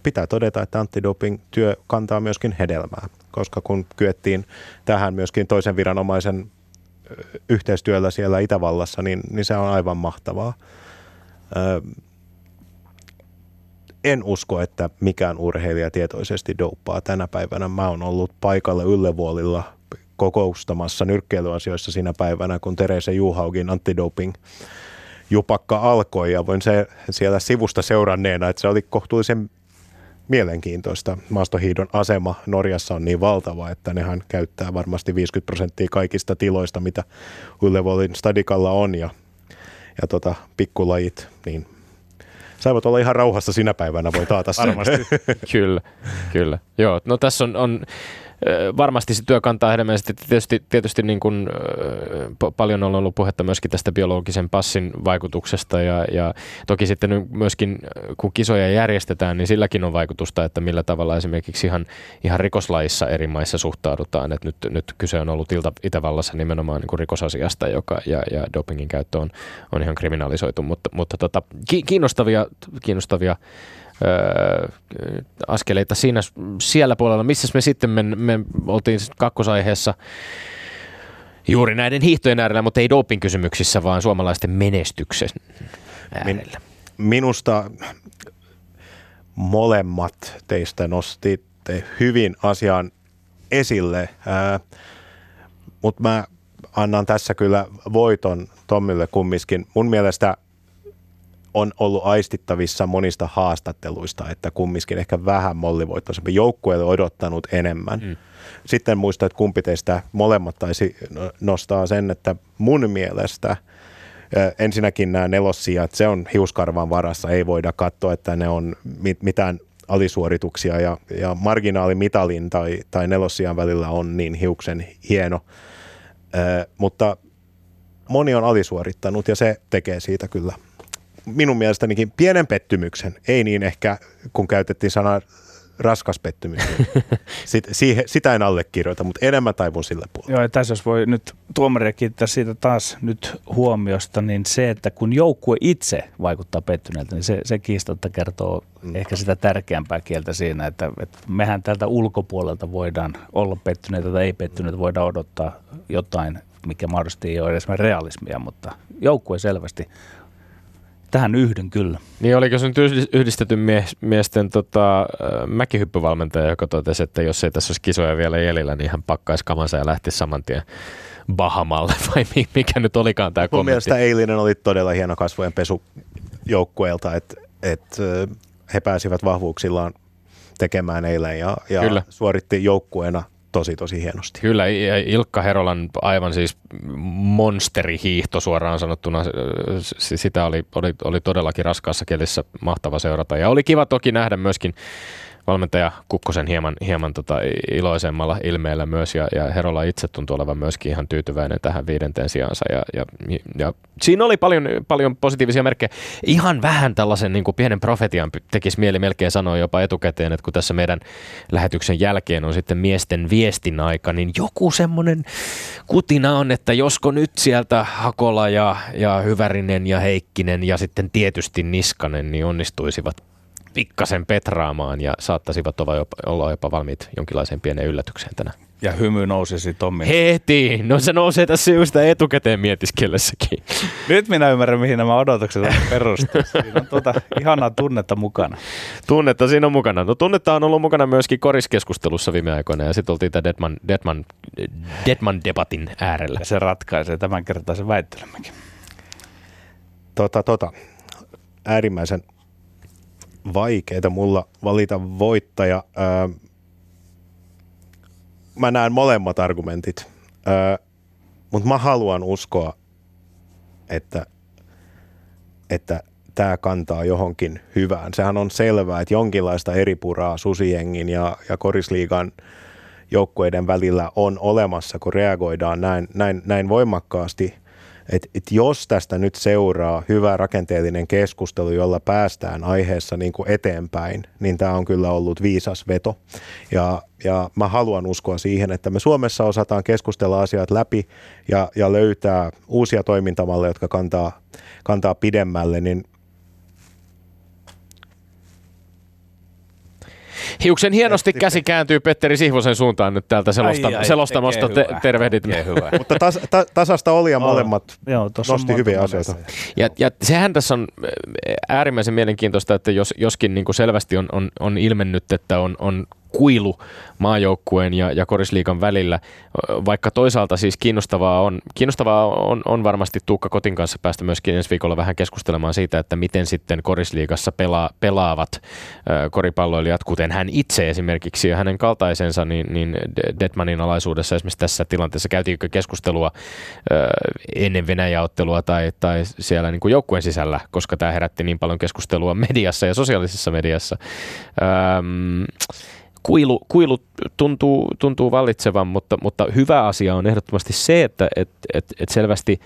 pitää todeta, että antidoping-työ kantaa myöskin hedelmää, koska kun kyettiin tähän myöskin toisen viranomaisen yhteistyöllä siellä Itävallassa, niin, niin se on aivan mahtavaa en usko, että mikään urheilija tietoisesti douppaa tänä päivänä. Mä oon ollut paikalle Yllevuolilla kokoustamassa nyrkkeilyasioissa siinä päivänä, kun Terese Juhaugin antidoping jupakka alkoi ja voin se siellä sivusta seuranneena, että se oli kohtuullisen mielenkiintoista. Maastohiidon asema Norjassa on niin valtava, että nehän käyttää varmasti 50 prosenttia kaikista tiloista, mitä Yllevuolin stadikalla on ja, ja tota, pikkulajit, niin saivat olla ihan rauhassa sinä päivänä, voi taata sen. Varmasti. kyllä, kyllä. Joo, no tässä on, on varmasti se työ kantaa hedelmällisesti. Tietysti, tietysti niin kuin, paljon on ollut puhetta myöskin tästä biologisen passin vaikutuksesta ja, ja toki sitten myöskin kun kisoja järjestetään, niin silläkin on vaikutusta, että millä tavalla esimerkiksi ihan, ihan rikoslaissa eri maissa suhtaudutaan. Et nyt, nyt kyse on ollut Ilta, Itävallassa nimenomaan niin kuin rikosasiasta, joka, ja, ja dopingin käyttö on, on ihan kriminalisoitu, mutta, mutta tota, kiinnostavia, kiinnostavia öö, askeleita siinä, siellä puolella. Missä me sitten me, me oltiin kakkosaiheessa juuri näiden hiihtojen äärellä, mutta ei doping-kysymyksissä, vaan suomalaisten menestyksen äärellä. Minusta molemmat teistä nostitte hyvin asian esille, mutta mä annan tässä kyllä voiton Tommille kumminkin. Mun mielestä on ollut aistittavissa monista haastatteluista, että kumminkin ehkä vähän mollivoittoisempi. Joukkue on odottanut enemmän. Mm. Sitten muista, että kumpi teistä molemmat taisi nostaa sen, että mun mielestä ensinnäkin nämä nelossijat, se on hiuskarvan varassa, ei voida katsoa, että ne on mitään alisuorituksia ja, ja marginaalimitalin tai, tai nelossijan välillä on niin hiuksen hieno. Ö, mutta moni on alisuorittanut ja se tekee siitä kyllä minun mielestänikin pienen pettymyksen. Ei niin ehkä, kun käytettiin sanaa raskas pettymys. Sit, siihen, sitä en allekirjoita, mutta enemmän taivun sille puolelle. Joo, ja tässä jos voi nyt tuomaria kiittää siitä taas nyt huomiosta, niin se, että kun joukkue itse vaikuttaa pettyneeltä, niin se, se kiistatta kertoo mm. ehkä sitä tärkeämpää kieltä siinä, että, että mehän tältä ulkopuolelta voidaan olla pettyneitä tai ei pettyneitä, voidaan odottaa jotain, mikä mahdollisesti ei ole edes realismia, mutta joukkue selvästi Tähän yhdyn kyllä. Niin oliko se nyt yhdistetty mie- miesten tota, mäkihyppyvalmentaja, joka totesi, että jos ei tässä olisi kisoja vielä jäljellä, niin hän pakkaisi kamansa ja lähti saman tien Bahamalle, vai mikä nyt olikaan tämä kommentti? Mun mielestä eilinen oli todella hieno kasvojen pesu joukkueelta, että et, he pääsivät vahvuuksillaan tekemään eilen ja, ja Kyllä. suoritti joukkueena – tosi tosi hienosti. Kyllä, Ilkka Herolan aivan siis monsterihiihto suoraan sanottuna, sitä oli, oli, oli todellakin raskaassa kelissä mahtava seurata. Ja oli kiva toki nähdä myöskin valmentaja Kukkosen hieman, hieman tota iloisemmalla ilmeellä myös ja, ja Herola itse tuntui olevan myöskin ihan tyytyväinen tähän viidenteen sijaansa ja, ja, ja siinä oli paljon, paljon positiivisia merkkejä. Ihan vähän tällaisen niin kuin pienen profetian tekisi mieli melkein sanoa jopa etukäteen, että kun tässä meidän lähetyksen jälkeen on sitten miesten viestin aika, niin joku semmoinen kutina on, että josko nyt sieltä Hakola ja, ja Hyvärinen ja Heikkinen ja sitten tietysti Niskanen niin onnistuisivat pikkasen petraamaan ja saattaisivat olla jopa, olla jopa valmiit jonkinlaiseen pieneen yllätykseen tänään. Ja hymy nousisi Tommi. Heti! No se nousee tässä just etukäteen mietiskellessäkin. Nyt minä ymmärrän, mihin nämä odotukset on perustuneet. Siinä on tuota ihanaa tunnetta mukana. Tunnetta siinä on mukana. No tunnetta on ollut mukana myöskin koriskeskustelussa viime aikoina ja sitten oltiin tämän Deadman, Deadman, Deadman debatin äärellä. Ja se ratkaisee tämän kertaisen väittelemmekin. Tota, tota. Äärimmäisen vaikeita mulla valita voittaja. Öö, mä näen molemmat argumentit, öö, mutta mä haluan uskoa, että, että tämä kantaa johonkin hyvään. Sehän on selvää, että jonkinlaista eripuraa susijengin ja, ja korisliigan joukkueiden välillä on olemassa, kun reagoidaan näin, näin, näin voimakkaasti – että et jos tästä nyt seuraa hyvä rakenteellinen keskustelu, jolla päästään aiheessa niin kuin eteenpäin, niin tämä on kyllä ollut viisas veto. Ja, ja mä haluan uskoa siihen, että me Suomessa osataan keskustella asiat läpi ja, ja löytää uusia toimintamalleja, jotka kantaa, kantaa pidemmälle, niin Hiuksen hienosti käsi kääntyy Petteri Sihvosen suuntaan nyt täältä selosta, ai, ai, selostamosta. Te, tervehdit. Mutta tas, ta, tasasta oli ja molemmat oh, joo, nosti hyviä asioita. Ja, ja sehän tässä on äärimmäisen mielenkiintoista, että jos, joskin niin kuin selvästi on, on, on ilmennyt, että on, on kuilu maajoukkueen ja, ja korisliikan välillä, vaikka toisaalta siis kiinnostavaa on, kiinnostavaa on, on varmasti Tuukka Kotin kanssa päästä myöskin ensi viikolla vähän keskustelemaan siitä, että miten sitten korisliigassa pelaa, pelaavat koripalloilijat, kuten hän itse esimerkiksi ja hänen kaltaisensa, niin, niin Detmanin alaisuudessa esimerkiksi tässä tilanteessa käytiinkö keskustelua ennen Venäjä-ottelua tai, tai siellä niin kuin joukkueen sisällä, koska tämä herätti niin paljon keskustelua mediassa ja sosiaalisessa mediassa. Ähm, kuilu, kuilu tuntuu, tuntuu vallitsevan, mutta, mutta hyvä asia on ehdottomasti se, että et, et, et selvästi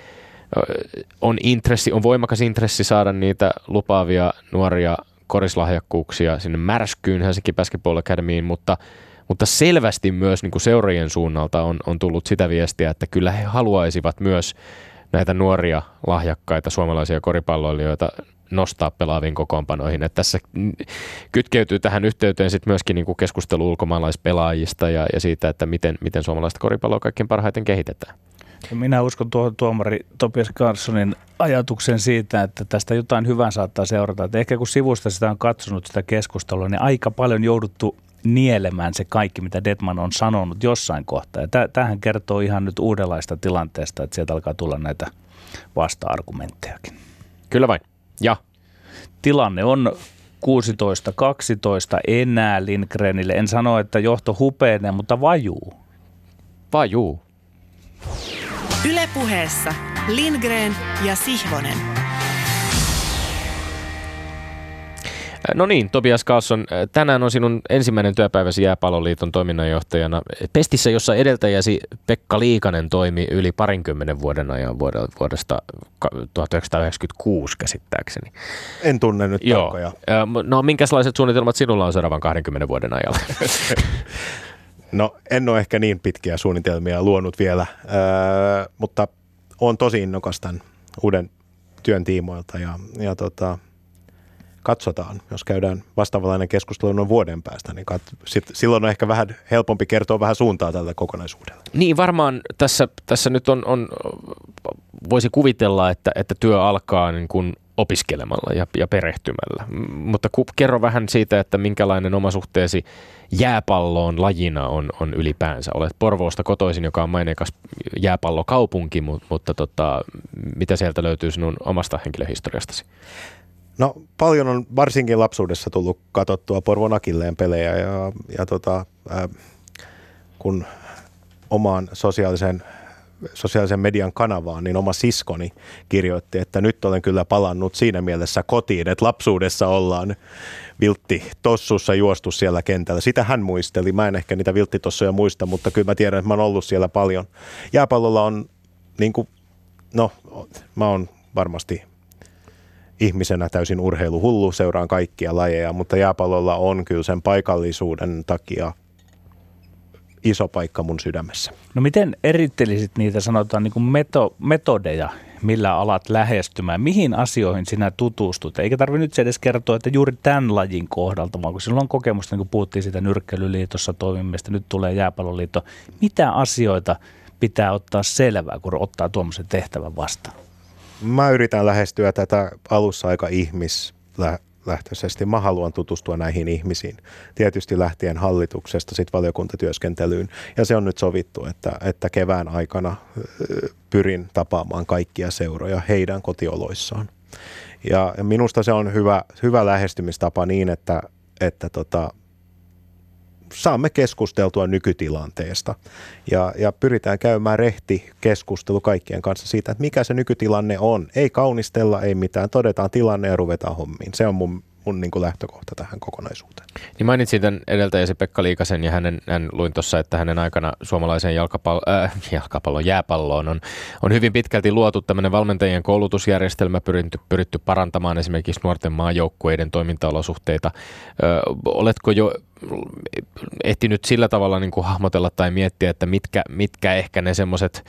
on intressi, on voimakas intressi saada niitä lupaavia nuoria korislahjakkuuksia sinne märskyyn Helsinki Basketball Academyin, mutta, mutta selvästi myös niin kuin seurajien suunnalta on, on tullut sitä viestiä, että kyllä he haluaisivat myös näitä nuoria lahjakkaita suomalaisia koripalloilijoita nostaa pelaaviin kokoonpanoihin. Että tässä kytkeytyy tähän yhteyteen sitten myöskin niin kuin keskustelu ulkomaalaispelaajista ja, ja siitä, että miten, miten suomalaista koripalloa kaikkein parhaiten kehitetään. Minä uskon tuohon tuomari Topias Carsonin ajatuksen siitä, että tästä jotain hyvää saattaa seurata. Että ehkä kun sivusta sitä on katsonut sitä keskustelua, niin aika paljon jouduttu nielemään se kaikki, mitä Detman on sanonut jossain kohtaa. Ja tämähän kertoo ihan nyt uudenlaista tilanteesta, että sieltä alkaa tulla näitä vasta-argumenttejakin. Kyllä vain. Ja? Tilanne on 16-12 enää Lindgrenille. En sano, että johto hupenee, mutta vajuu. Vajuu. Ylepuheessa Lindgren ja Sihvonen. No niin, Tobias Carlson, tänään on sinun ensimmäinen työpäiväsi Jääpalloliiton toiminnanjohtajana Pestissä, jossa edeltäjäsi Pekka Liikanen toimi yli parinkymmenen vuoden ajan vuodesta 1996 käsittääkseni. En tunne nyt Joo. tarkkoja. No minkälaiset suunnitelmat sinulla on seuraavan 20 vuoden ajalla? No en ole ehkä niin pitkiä suunnitelmia luonut vielä, öö, mutta on tosi innokas tämän uuden työn tiimoilta ja, ja tota, katsotaan, jos käydään vastaavallainen keskustelu noin vuoden päästä, niin kat, sit, silloin on ehkä vähän helpompi kertoa vähän suuntaa tällä kokonaisuudella. Niin varmaan tässä, tässä nyt on, on, voisi kuvitella, että, että työ alkaa niin kuin opiskelemalla ja, ja perehtymällä. Mutta ku, kerro vähän siitä, että minkälainen oma suhteesi jääpalloon lajina on, on ylipäänsä. Olet Porvoosta kotoisin, joka on maineikas jääpallokaupunki, mutta, mutta tota, mitä sieltä löytyy sinun omasta henkilöhistoriastasi? No paljon on varsinkin lapsuudessa tullut katsottua Porvon Akilleen pelejä ja, ja tota, äh, kun omaan sosiaalisen sosiaalisen median kanavaan, niin oma siskoni kirjoitti, että nyt olen kyllä palannut siinä mielessä kotiin, että lapsuudessa ollaan viltti tossussa juostu siellä kentällä. Sitä hän muisteli. Mä en ehkä niitä vilttitossuja muista, mutta kyllä mä tiedän, että mä oon ollut siellä paljon. Jääpallolla on, niin kuin, no mä oon varmasti ihmisenä täysin urheiluhullu, seuraan kaikkia lajeja, mutta jääpallolla on kyllä sen paikallisuuden takia iso paikka mun sydämessä. No miten erittelisit niitä sanotaan niin kuin meto, metodeja, millä alat lähestymään? Mihin asioihin sinä tutustut? Eikä tarvitse nyt edes kertoa, että juuri tämän lajin kohdalta, vaan kun silloin on kokemusta, niin kuin puhuttiin siitä nyrkkeilyliitossa toimimista, nyt tulee jääpalloliitto. Mitä asioita pitää ottaa selvää, kun ottaa tuommoisen tehtävän vastaan? Mä yritän lähestyä tätä alussa aika ihmis lähtöisesti. Mä haluan tutustua näihin ihmisiin. Tietysti lähtien hallituksesta sitten valiokuntatyöskentelyyn. Ja se on nyt sovittu, että, että kevään aikana pyrin tapaamaan kaikkia seuroja heidän kotioloissaan. Ja minusta se on hyvä, hyvä lähestymistapa niin, että, että tota, saamme keskusteltua nykytilanteesta ja, ja pyritään käymään rehti keskustelu kaikkien kanssa siitä, että mikä se nykytilanne on. Ei kaunistella, ei mitään, todetaan tilanne ja ruvetaan hommiin. Se on mun mun niin kuin lähtökohta tähän kokonaisuuteen. Niin mainitsin tämän edeltäjäsi Pekka Liikasen ja hänen, hän luin tuossa, että hänen aikana suomalaiseen jalkapallo, äh, jalkapallon jääpalloon on, on hyvin pitkälti luotu tämmöinen valmentajien koulutusjärjestelmä, pyritty, pyritty parantamaan esimerkiksi nuorten maajoukkueiden toimintaolosuhteita. Ö, oletko jo ehtinyt sillä tavalla niin kuin hahmotella tai miettiä, että mitkä, mitkä ehkä ne semmoiset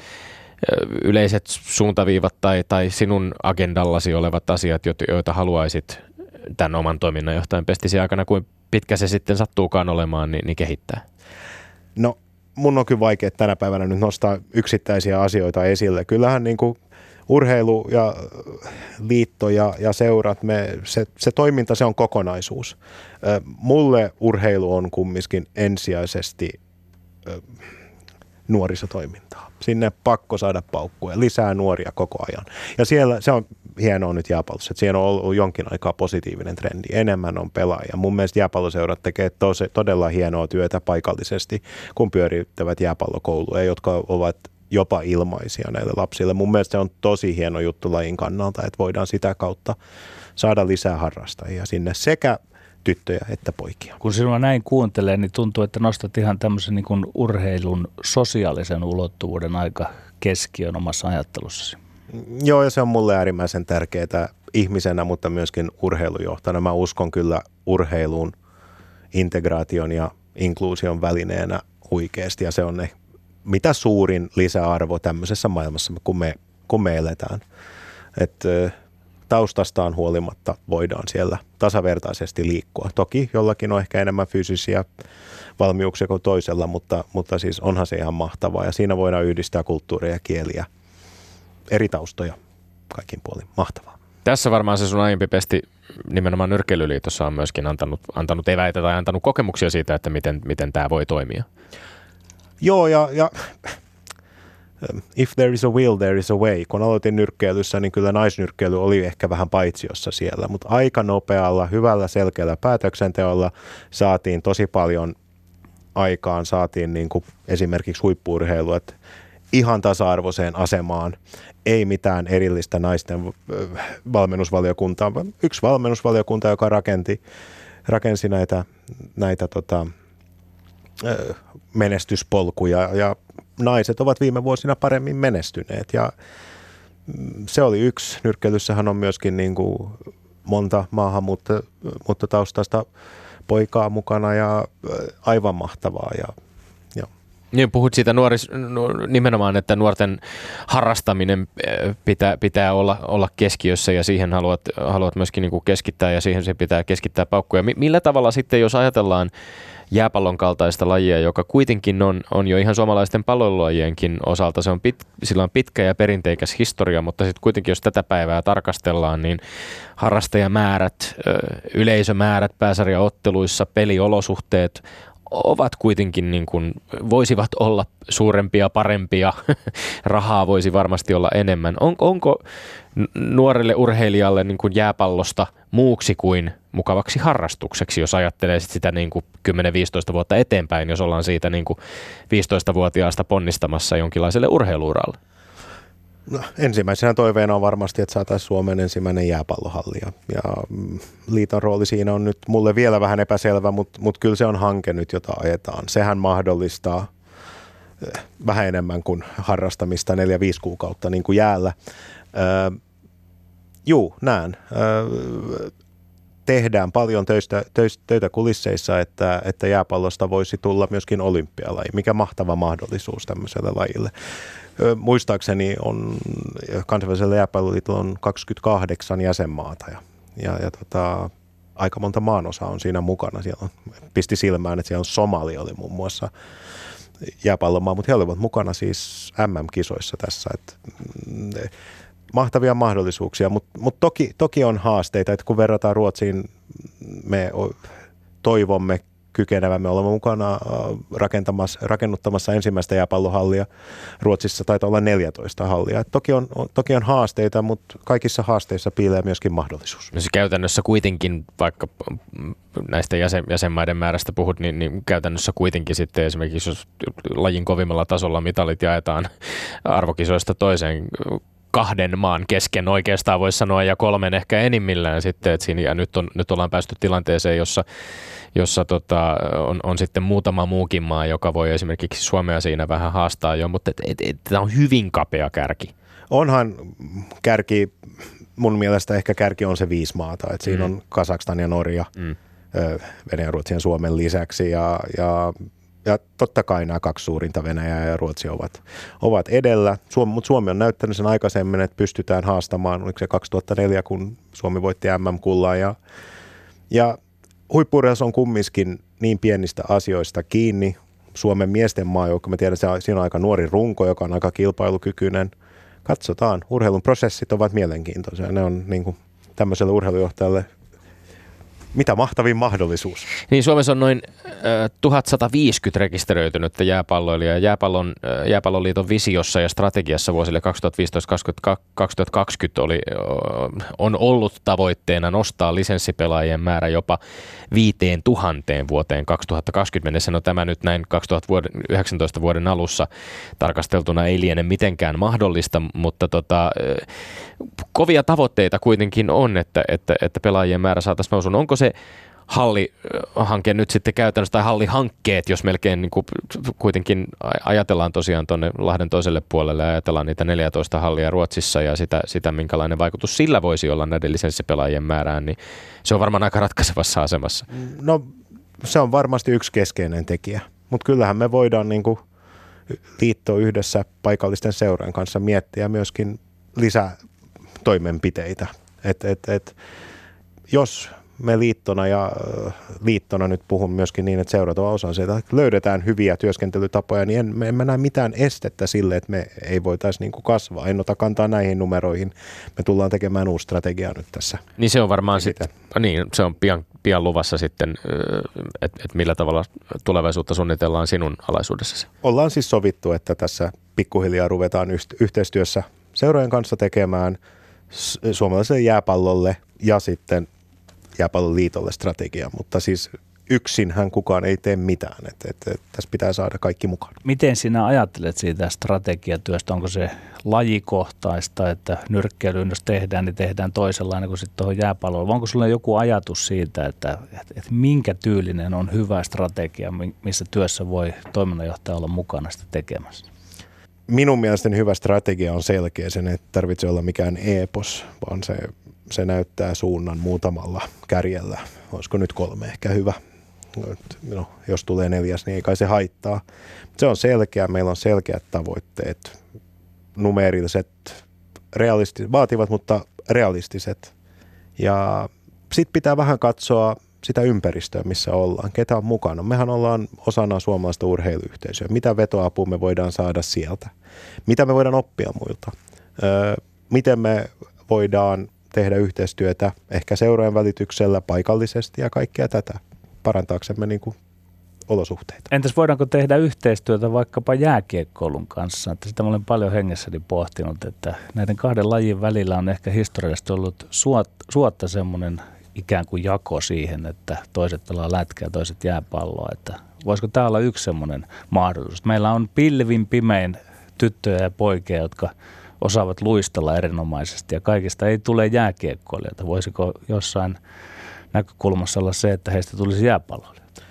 yleiset suuntaviivat tai, tai sinun agendallasi olevat asiat, joita haluaisit tämän oman toiminnanjohtajan pestisi aikana, kuin pitkä se sitten sattuukaan olemaan, niin, niin kehittää? No mun on kyllä vaikea tänä päivänä nyt nostaa yksittäisiä asioita esille. Kyllähän niin kuin urheilu ja liitto ja, ja seurat, me, se, se toiminta, se on kokonaisuus. Mulle urheilu on kumminkin ensisijaisesti nuorisotoimintaa. Sinne pakko saada paukkuja, lisää nuoria koko ajan. Ja siellä se on hienoa nyt jääpallossa, että on ollut jonkin aikaa positiivinen trendi. Enemmän on pelaajia. Mun mielestä jääpalloseurat tekee tosi, todella hienoa työtä paikallisesti, kun pyörittävät jääpallokouluja, jotka ovat jopa ilmaisia näille lapsille. Mun mielestä se on tosi hieno juttu lajin kannalta, että voidaan sitä kautta saada lisää harrastajia sinne sekä tyttöjä että poikia. Kun sinua näin kuuntelee, niin tuntuu, että nostat ihan tämmöisen niin urheilun sosiaalisen ulottuvuuden aika keskiön omassa ajattelussasi. Joo, ja se on mulle äärimmäisen tärkeää ihmisenä, mutta myöskin urheilujohtajana. Mä uskon kyllä urheiluun integraation ja inkluusion välineenä huikeasti, ja se on ne, mitä suurin lisäarvo tämmöisessä maailmassa, kun me, kun me eletään. Et, taustastaan huolimatta voidaan siellä tasavertaisesti liikkua. Toki jollakin on ehkä enemmän fyysisiä valmiuksia kuin toisella, mutta, mutta siis onhan se ihan mahtavaa ja siinä voidaan yhdistää kulttuuria ja kieliä, eri taustoja kaikin puolin. Mahtavaa. Tässä varmaan se sun aiempi pesti nimenomaan Nyrkkeilyliitossa on myöskin antanut, antanut eväitä tai antanut kokemuksia siitä, että miten, miten tämä voi toimia. Joo, ja, ja if there is a will, there is a way. Kun aloitin nyrkkeilyssä, niin kyllä naisnyrkkeily oli ehkä vähän paitsiossa siellä, mutta aika nopealla, hyvällä, selkeällä päätöksenteolla saatiin tosi paljon aikaan, saatiin niin kuin esimerkiksi huippuurheilu, että ihan tasa-arvoiseen asemaan. Ei mitään erillistä naisten valmennusvaliokuntaa, vaan yksi valmennusvaliokunta, joka rakenti, rakensi näitä, näitä tota, menestyspolkuja ja naiset ovat viime vuosina paremmin menestyneet ja mm, se oli yksi. Nyrkkeilyssähän on myöskin niin kuin monta maahanmuuttotaustaista poikaa mukana ja aivan mahtavaa ja niin, puhut siitä nuoris, nimenomaan, että nuorten harrastaminen pitää, pitää olla, olla keskiössä ja siihen haluat, haluat myöskin niin kuin keskittää ja siihen se pitää keskittää paukkuja. Millä tavalla sitten, jos ajatellaan jääpallon kaltaista lajia, joka kuitenkin on, on jo ihan suomalaisten pallolajienkin osalta, se on pit, sillä on pitkä ja perinteikäs historia, mutta sitten kuitenkin jos tätä päivää tarkastellaan, niin harrastajamäärät, yleisömäärät pääsarjaotteluissa, peliolosuhteet ovat kuitenkin niin kuin, voisivat olla suurempia, parempia, rahaa voisi varmasti olla enemmän. On, onko nuorelle urheilijalle niin kuin jääpallosta muuksi kuin mukavaksi harrastukseksi, jos ajattelee sitä niin kuin 10-15 vuotta eteenpäin, jos ollaan siitä niin kuin 15-vuotiaasta ponnistamassa jonkinlaiselle urheiluuralle? No, ensimmäisenä toiveena on varmasti, että saataisiin Suomen ensimmäinen jääpallohalli. Ja, ja mm, liiton rooli siinä on nyt mulle vielä vähän epäselvä, mutta, mutta kyllä se on hanke nyt, jota ajetaan. Sehän mahdollistaa eh, vähän enemmän kuin harrastamista 4-5 kuukautta niin kuin jäällä. Öö, juu, näen. Öö, tehdään paljon töistä, töitä kulisseissa, että, että jääpallosta voisi tulla myöskin olympialaji. Mikä mahtava mahdollisuus tämmöiselle lajille. Muistaakseni on kansainvälisellä jääpalloliitolla on 28 jäsenmaata ja, ja, ja tota, aika monta maanosaa on siinä mukana. Siellä on, pisti silmään, että siellä on Somalia oli muun muassa jääpallomaa, mutta he olivat mukana siis MM-kisoissa tässä. Että, mm, mahtavia mahdollisuuksia, mutta mut toki, toki on haasteita, että kun verrataan Ruotsiin, me toivomme kykenevämme olemaan mukana äh, rakentamassa, rakennuttamassa ensimmäistä jääpallohallia. Ruotsissa taitaa olla 14 hallia. Et toki, on, toki on haasteita, mutta kaikissa haasteissa piilee myöskin mahdollisuus. No se käytännössä kuitenkin, vaikka näistä jäsen, jäsenmaiden määrästä puhut, niin, niin käytännössä kuitenkin sitten esimerkiksi jos lajin kovimmalla tasolla mitalit jaetaan arvokisoista toiseen kahden maan kesken oikeastaan voisi sanoa ja kolmen ehkä enimmillään sitten. Et siinä, ja nyt, on, nyt ollaan päästy tilanteeseen, jossa, jossa tota, on, on, sitten muutama muukin maa, joka voi esimerkiksi Suomea siinä vähän haastaa jo, mutta tämä on hyvin kapea kärki. Onhan kärki, mun mielestä ehkä kärki on se viisi maata, että siinä mm. on Kasakstan ja Norja, mm. Venäjän, Ruotsin ja Suomen lisäksi ja, ja ja totta kai nämä kaksi suurinta, Venäjä ja Ruotsi, ovat, ovat edellä. Suomi, mutta Suomi on näyttänyt sen aikaisemmin, että pystytään haastamaan, oliko se 2004, kun Suomi voitti MM-kullaa. Ja, ja huippuurheilussa on kumminkin niin pienistä asioista kiinni. Suomen miesten maa, joka mä tiedän, siinä on aika nuori runko, joka on aika kilpailukykyinen. Katsotaan, urheilun prosessit ovat mielenkiintoisia. Ne on niin kuin, tämmöiselle urheilujohtajalle mitä mahtavin mahdollisuus. Niin Suomessa on noin äh, 1150 rekisteröitynyttä jääpalloilijaa. Jääpallon, äh, jääpalloliiton visiossa ja strategiassa vuosille 2015-2020 oli, äh, on ollut tavoitteena nostaa lisenssipelaajien määrä jopa 5000 vuoteen 2020 mennessä. No tämä nyt näin 2019 vuoden alussa tarkasteltuna ei liene mitenkään mahdollista, mutta tota, äh, kovia tavoitteita kuitenkin on, että, että, että pelaajien määrä saataisiin nousun. Onko se hallihanke nyt sitten käytännössä, tai hallihankkeet, jos melkein niin kuin kuitenkin ajatellaan tosiaan tuonne Lahden toiselle puolelle, ajatellaan niitä 14 hallia Ruotsissa ja sitä, sitä minkälainen vaikutus sillä voisi olla näiden lisenssipelaajien määrään, niin se on varmaan aika ratkaisevassa asemassa. No se on varmasti yksi keskeinen tekijä, mutta kyllähän me voidaan niin kuin liitto yhdessä paikallisten seurojen kanssa miettiä myöskin lisää toimenpiteitä. Et, et, et, jos me liittona ja liittona nyt puhun myöskin niin, että seurat on osa sitä, että löydetään hyviä työskentelytapoja, niin en, en mä näe mitään estettä sille, että me ei voitaisi niin kuin kasvaa. En ota kantaa näihin numeroihin. Me tullaan tekemään uusi strategia nyt tässä. Niin se on varmaan sitten, niin se on pian, pian luvassa sitten, että et millä tavalla tulevaisuutta suunnitellaan sinun alaisuudessasi. Ollaan siis sovittu, että tässä pikkuhiljaa ruvetaan yhteistyössä seurojen kanssa tekemään suomalaiselle jääpallolle ja sitten jääpallon liitolle strategia, mutta siis yksinhän kukaan ei tee mitään. Et, et, et, tässä pitää saada kaikki mukaan. Miten sinä ajattelet siitä strategiatyöstä? Onko se lajikohtaista, että nyrkkeilyyn jos tehdään, niin tehdään toisenlainen kuin sitten tuohon jääpalloon? Vai onko sulla joku ajatus siitä, että, että, että minkä tyylinen on hyvä strategia, missä työssä voi toiminnanjohtaja olla mukana sitä tekemässä? Minun mielestäni hyvä strategia on selkeä. Sen ei tarvitse olla mikään epos, vaan se, se näyttää suunnan muutamalla kärjellä. Olisiko nyt kolme ehkä hyvä no, jos tulee neljäs, niin ei kai se haittaa. Se on selkeä, meillä on selkeät tavoitteet, numeeriset, realisti, vaativat, mutta realistiset. Ja sitten pitää vähän katsoa sitä ympäristöä, missä ollaan, ketä on mukana. Mehän ollaan osana suomalaista urheiluyhteisöä. Mitä vetoapua me voidaan saada sieltä? Mitä me voidaan oppia muilta? Öö, miten me voidaan tehdä yhteistyötä ehkä seurojen välityksellä paikallisesti ja kaikkea tätä parantaaksemme niin kuin olosuhteita. Entäs voidaanko tehdä yhteistyötä vaikkapa jääkiekkoulun kanssa? Että sitä olen paljon hengessäni pohtinut, että näiden kahden lajin välillä on ehkä historiallisesti ollut suot, suotta semmoinen ikään kuin jako siihen, että toiset pelaa lätkää toiset jääpalloa. Että voisiko tämä olla yksi semmoinen mahdollisuus? Meillä on pilvin pimein tyttöjä ja poikia, jotka osaavat luistella erinomaisesti ja kaikista ei tule jääkiekkoilijoita. Voisiko jossain näkökulmassa olla se, että heistä tulisi jääpalloilijoita.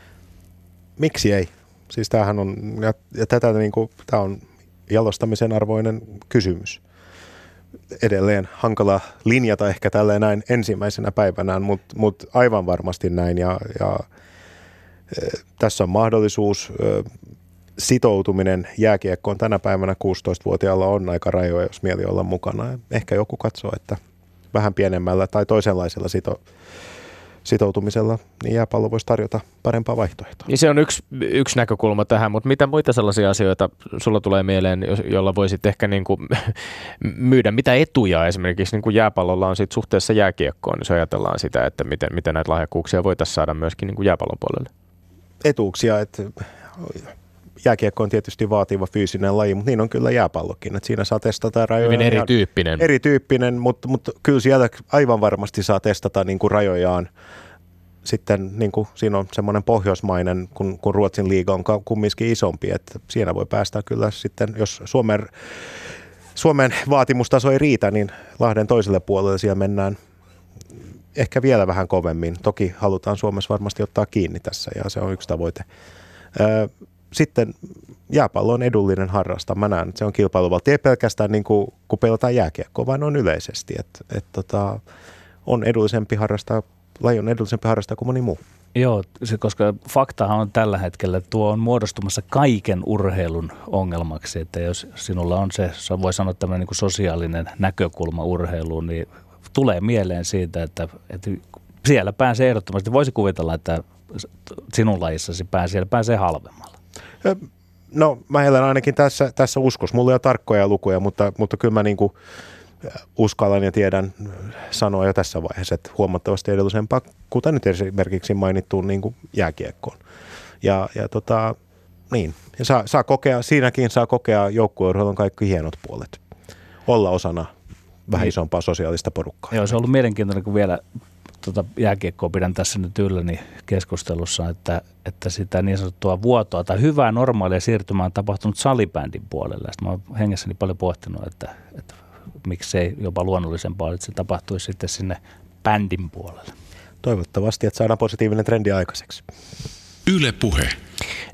Miksi ei? Siis tämähän on, ja, ja tätä niin kuin, tämä on jalostamisen arvoinen kysymys. Edelleen hankala linjata ehkä tälleen näin ensimmäisenä päivänään, mutta mut aivan varmasti näin. Ja, ja e, tässä on mahdollisuus, e, sitoutuminen jääkiekkoon tänä päivänä 16-vuotiaalla on aika rajoja, jos mieli olla mukana. Ehkä joku katsoo, että vähän pienemmällä tai toisenlaisella sito, sitoutumisella, niin jääpallo voisi tarjota parempaa vaihtoehtoa. Niin se on yksi, yksi näkökulma tähän, mutta mitä muita sellaisia asioita sulla tulee mieleen, jolla voisit ehkä niin kuin myydä? Mitä etuja esimerkiksi niin kuin jääpallolla on sit suhteessa jääkiekkoon, jos ajatellaan sitä, että miten, miten näitä lahjakkuuksia voitaisiin saada myöskin niin kuin jääpallon puolelle? Etuuksia, että jääkiekko on tietysti vaativa fyysinen laji, mutta niin on kyllä jääpallokin. Että siinä saa testata rajoja. Hyvin erityyppinen. Erityyppinen, mutta, mutta kyllä siellä aivan varmasti saa testata niin kuin rajojaan. Sitten niin kuin siinä on semmoinen pohjoismainen, kun, kun Ruotsin liiga on kumminkin isompi, että siinä voi päästä kyllä sitten, jos Suomen, Suomen vaatimustaso ei riitä, niin Lahden toiselle puolelle siellä mennään ehkä vielä vähän kovemmin. Toki halutaan Suomessa varmasti ottaa kiinni tässä ja se on yksi tavoite sitten jääpallo on edullinen harrasta. Mä näen, että se on kilpailuvalti. Ei pelkästään niin kuin, kun pelataan jääkiekkoa, vaan on yleisesti. Et, et, tota, on edullisempi harrastaa, laji on edullisempi harrastaa kuin moni muu. Joo, se, koska faktahan on tällä hetkellä, että tuo on muodostumassa kaiken urheilun ongelmaksi. Että jos sinulla on se, voi sanoa tämmöinen niin sosiaalinen näkökulma urheiluun, niin tulee mieleen siitä, että, että siellä pääsee ehdottomasti. Voisi kuvitella, että sinun lajissasi pääsee, siellä pääsee halvemmalla. No mä elän ainakin tässä, tässä uskossa. Mulla ei ole tarkkoja lukuja, mutta, mutta kyllä mä niin kuin uskallan ja tiedän sanoa jo tässä vaiheessa, että huomattavasti edullisempaa, kuten nyt esimerkiksi mainittuun niin kuin jääkiekkoon. Ja, ja tota, niin. Ja saa, saa kokea, siinäkin saa kokea joukkueurheilun kaikki hienot puolet. Olla osana vähän niin. isompaa sosiaalista porukkaa. Joo, se on ollut mielenkiintoinen, kun vielä tuota jääkiekkoa pidän tässä nyt ylläni keskustelussa, että, että sitä niin sanottua vuotoa tai hyvää normaalia siirtymää on tapahtunut salibändin puolelle. Sitten mä oon hengessäni paljon pohtinut, että, että miksei jopa luonnollisempaa, että se tapahtuisi sitten sinne bändin puolelle. Toivottavasti, että saadaan positiivinen trendi aikaiseksi. Yle Puhe.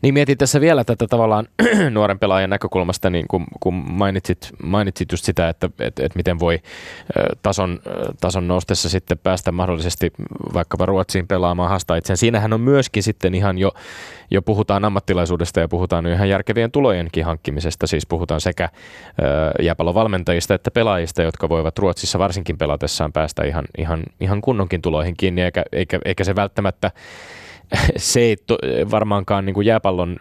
Niin mietin tässä vielä tätä tavallaan nuoren pelaajan näkökulmasta, niin kun, kun mainitsit, mainitsit just sitä, että et, et miten voi tason, tason noustessa sitten päästä mahdollisesti vaikkapa Ruotsiin pelaamaan, haastaa itseään. Siinähän on myöskin sitten ihan jo, jo puhutaan ammattilaisuudesta ja puhutaan ihan järkevien tulojenkin hankkimisesta. Siis puhutaan sekä jääpallovalmentajista että pelaajista, jotka voivat Ruotsissa varsinkin pelatessaan päästä ihan, ihan, ihan kunnonkin tuloihin kiinni, eikä, eikä, eikä se välttämättä se ei to, varmaankaan niin kuin jääpallon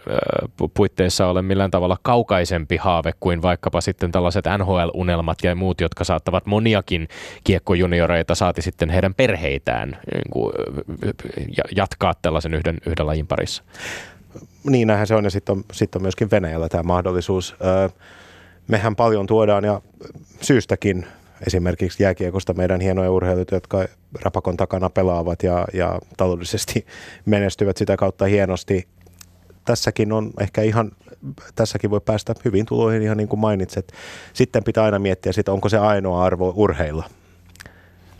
puitteissa ole millään tavalla kaukaisempi haave kuin vaikkapa sitten tällaiset NHL-unelmat ja muut, jotka saattavat moniakin kiekkojunioreita saati sitten heidän perheitään niin kuin, jatkaa tällaisen yhden, yhden lajin parissa. Niin näinhän se on ja sitten on, sit on myöskin Venäjällä tämä mahdollisuus. mehän paljon tuodaan ja syystäkin esimerkiksi jääkiekosta meidän hienoja urheilijoita, jotka rapakon takana pelaavat ja, ja taloudellisesti menestyvät sitä kautta hienosti. Tässäkin on ehkä ihan, tässäkin voi päästä hyvin tuloihin ihan niin kuin mainitset. Sitten pitää aina miettiä sitä, onko se ainoa arvo urheilla.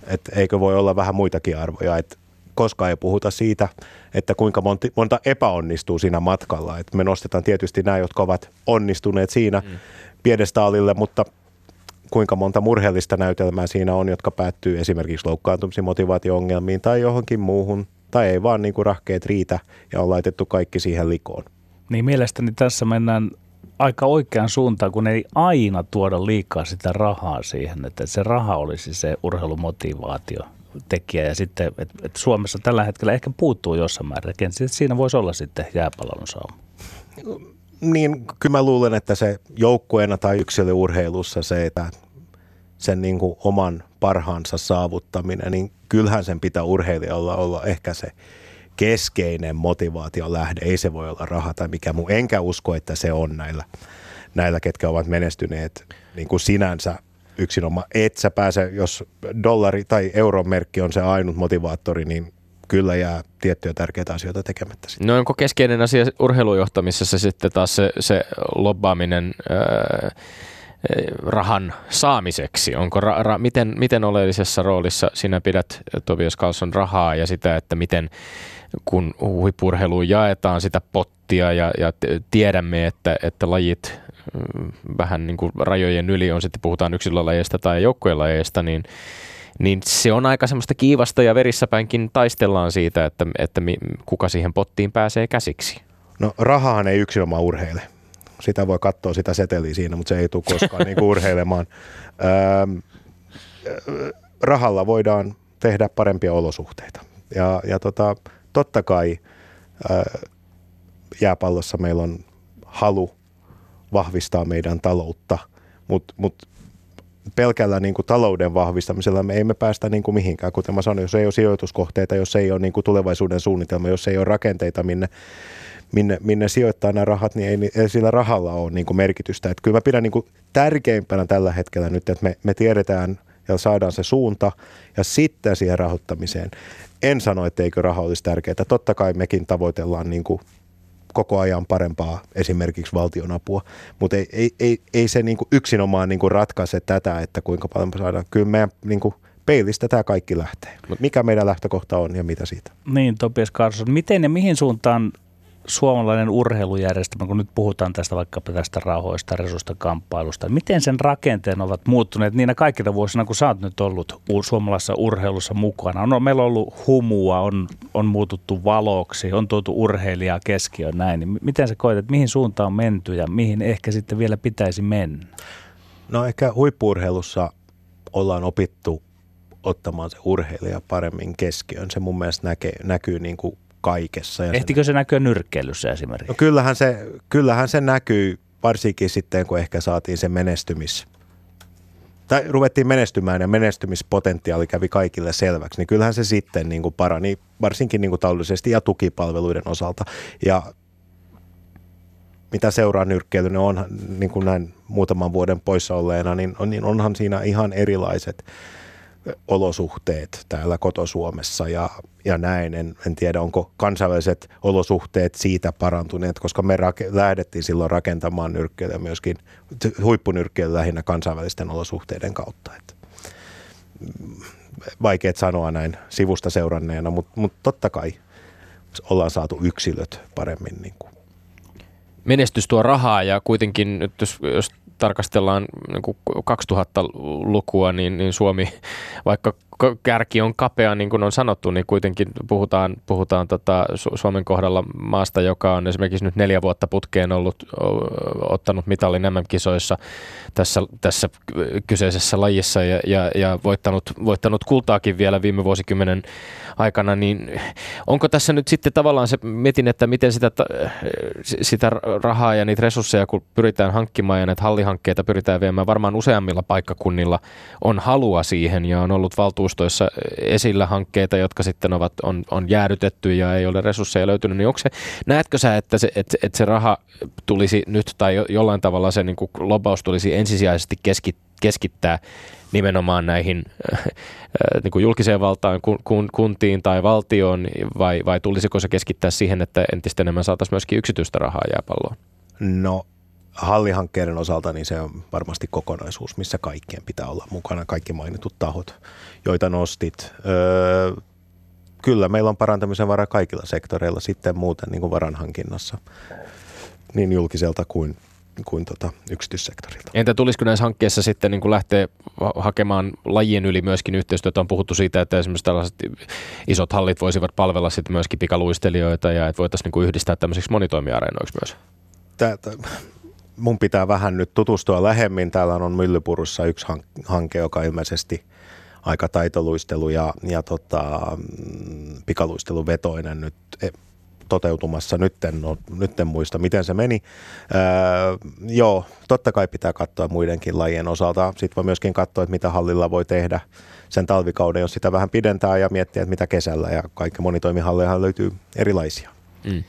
Et eikö voi olla vähän muitakin arvoja. Et koskaan ei puhuta siitä, että kuinka monta, monta epäonnistuu siinä matkalla. Et me nostetaan tietysti nämä, jotka ovat onnistuneet siinä mm. piedestaalille, mutta kuinka monta murheellista näytelmää siinä on, jotka päättyy esimerkiksi loukkaantumisiin, motivaatio-ongelmiin tai johonkin muuhun, tai ei vaan niin kuin rahkeet riitä ja on laitettu kaikki siihen likoon. Niin mielestäni tässä mennään aika oikeaan suuntaan, kun ei aina tuoda liikaa sitä rahaa siihen, että se raha olisi se urheilumotivaatio tekijä ja sitten, että et Suomessa tällä hetkellä ehkä puuttuu jossain määrin. Siinä voisi olla sitten jääpallon sauma. Niin, kyllä mä luulen, että se joukkueena tai yksilöurheilussa se, että sen niin kuin oman parhaansa saavuttaminen, niin kyllähän sen pitää urheilijalla olla ehkä se keskeinen motivaation lähde. Ei se voi olla raha tai mikä muu. Enkä usko, että se on näillä, näillä ketkä ovat menestyneet niin kuin sinänsä yksinomaan. Et sä pääse, jos dollari tai euron merkki on se ainut motivaattori, niin kyllä jää tiettyjä tärkeitä asioita tekemättä. Sitten. No onko keskeinen asia urheilujohtamisessa sitten taas se, se lobbaaminen öö, rahan saamiseksi? Onko ra, ra, miten, miten oleellisessa roolissa sinä pidät Tobias Carlson rahaa ja sitä, että miten kun huippurheiluun jaetaan sitä pottia ja, ja tiedämme, että, että lajit mm, vähän niin kuin rajojen yli on sitten puhutaan yksilölajeista tai joukkuelajeista, niin niin se on aika semmoista kiivasta ja verissäpäinkin taistellaan siitä, että, että kuka siihen pottiin pääsee käsiksi. No rahahan ei yksinomaan urheile. Sitä voi katsoa sitä seteliä siinä, mutta se ei tule koskaan niin urheilemaan. Öö, rahalla voidaan tehdä parempia olosuhteita. Ja, ja tota, totta kai öö, jääpallossa meillä on halu vahvistaa meidän taloutta, mutta mut pelkällä niin kuin talouden vahvistamisella me emme päästä niin kuin mihinkään. Kuten mä sanoin, jos ei ole sijoituskohteita, jos ei ole niin kuin tulevaisuuden suunnitelma, jos ei ole rakenteita, minne, minne, minne sijoittaa nämä rahat, niin ei, ei sillä rahalla ole niin kuin merkitystä. Että kyllä mä pidän niin kuin tärkeimpänä tällä hetkellä nyt, että me, me tiedetään ja saadaan se suunta ja sitten siihen rahoittamiseen. En sano, etteikö raha olisi tärkeää. Totta kai mekin tavoitellaan niin kuin koko ajan parempaa esimerkiksi valtionapua, mutta ei, ei, ei, ei se niin yksinomaan niin ratkaise tätä, että kuinka paljon saadaan. Kyllä meidän niin peilistä tämä kaikki lähtee. Mikä meidän lähtökohta on ja mitä siitä? Niin, Topias Carson, miten ja mihin suuntaan suomalainen urheilujärjestelmä, kun nyt puhutaan tästä vaikkapa tästä rahoista, resusta, kamppailusta, miten sen rakenteen ovat muuttuneet niinä kaikilla vuosina, kun sä oot nyt ollut suomalaisessa urheilussa mukana? No, meillä on ollut humua, on, on muututtu valoksi, on tuotu urheilijaa keskiöön näin. Niin miten sä koet, että mihin suuntaan on menty ja mihin ehkä sitten vielä pitäisi mennä? No ehkä huippuurheilussa ollaan opittu ottamaan se urheilija paremmin keskiöön. Se mun mielestä näkee, näkyy niin kuin kaikessa. Ja Ehtikö se näkyä nyrkkeilyssä esimerkiksi? No kyllähän se, kyllähän se näkyy, varsinkin sitten kun ehkä saatiin se menestymis, tai ruvettiin menestymään ja menestymispotentiaali kävi kaikille selväksi, niin kyllähän se sitten niin kuin parani, varsinkin niin kuin taloudellisesti ja tukipalveluiden osalta. Ja mitä seuraa nyrkkeily, niin on niin kuin näin muutaman vuoden poissa olleena, niin, on, niin onhan siinä ihan erilaiset olosuhteet täällä kotosuomessa ja, ja näin. En, en tiedä, onko kansainväliset olosuhteet siitä parantuneet, koska me rake, lähdettiin silloin rakentamaan nyrkkeilyä myöskin, huippunyrkkeilyä lähinnä kansainvälisten olosuhteiden kautta. Et, mm, vaikeet sanoa näin sivusta seuranneena, mutta mut totta kai ollaan saatu yksilöt paremmin niin kuin menestys tuo rahaa ja kuitenkin nyt jos, jos tarkastellaan niin 2000-lukua, niin, niin Suomi, vaikka kärki on kapea, niin kuin on sanottu, niin kuitenkin puhutaan, puhutaan tota Suomen kohdalla maasta, joka on esimerkiksi nyt neljä vuotta putkeen ollut ottanut mitallin MM-kisoissa tässä, tässä kyseisessä lajissa ja, ja, ja voittanut, voittanut kultaakin vielä viime vuosikymmenen aikana, niin onko tässä nyt sitten tavallaan se, mietin, että miten sitä, sitä rahaa ja niitä resursseja, kun pyritään hankkimaan ja näitä hallihankkeita pyritään viemään, varmaan useammilla paikkakunnilla on halua siihen ja on ollut valtuustoissa esillä hankkeita, jotka sitten ovat, on, on jäädytetty ja ei ole resursseja löytynyt, niin onko se, näetkö sä, että se, että, että se raha tulisi nyt tai jollain tavalla se niin lobaus tulisi ensisijaisesti keskittää nimenomaan näihin äh, niin kuin julkiseen valtaan, kun, kuntiin tai valtioon, vai, vai tulisiko se keskittää siihen, että entistä enemmän saataisiin myöskin yksityistä rahaa jääpalloon? No hallihankkeiden osalta niin se on varmasti kokonaisuus, missä kaikkien pitää olla mukana, kaikki mainitut tahot, joita nostit. Öö, kyllä meillä on parantamisen vara kaikilla sektoreilla sitten muuten niin kuin varanhankinnassa, niin julkiselta kuin kuin tota yksityissektorilta. Entä tulisiko näissä hankkeissa sitten niin kuin lähteä hakemaan lajien yli myöskin yhteistyötä? On puhuttu siitä, että esimerkiksi tällaiset isot hallit voisivat palvella sitten myöskin pikaluistelijoita ja että voitaisiin niin kuin yhdistää tämmöisiksi monitoimiareenoiksi myös. Tätä, mun pitää vähän nyt tutustua lähemmin. Täällä on Myllypurussa yksi hanke, joka ilmeisesti aika taitoluistelu ja, ja tota, mm, pikaluisteluvetoinen nyt e, toteutumassa. Nyt en, ole, nyt en muista, miten se meni. Öö, joo, totta kai pitää katsoa muidenkin lajien osalta. Sitten voi myöskin katsoa, että mitä hallilla voi tehdä sen talvikauden, jos sitä vähän pidentää ja miettiä, että mitä kesällä. Ja kaikki monitoimihalleja löytyy erilaisia. Mm.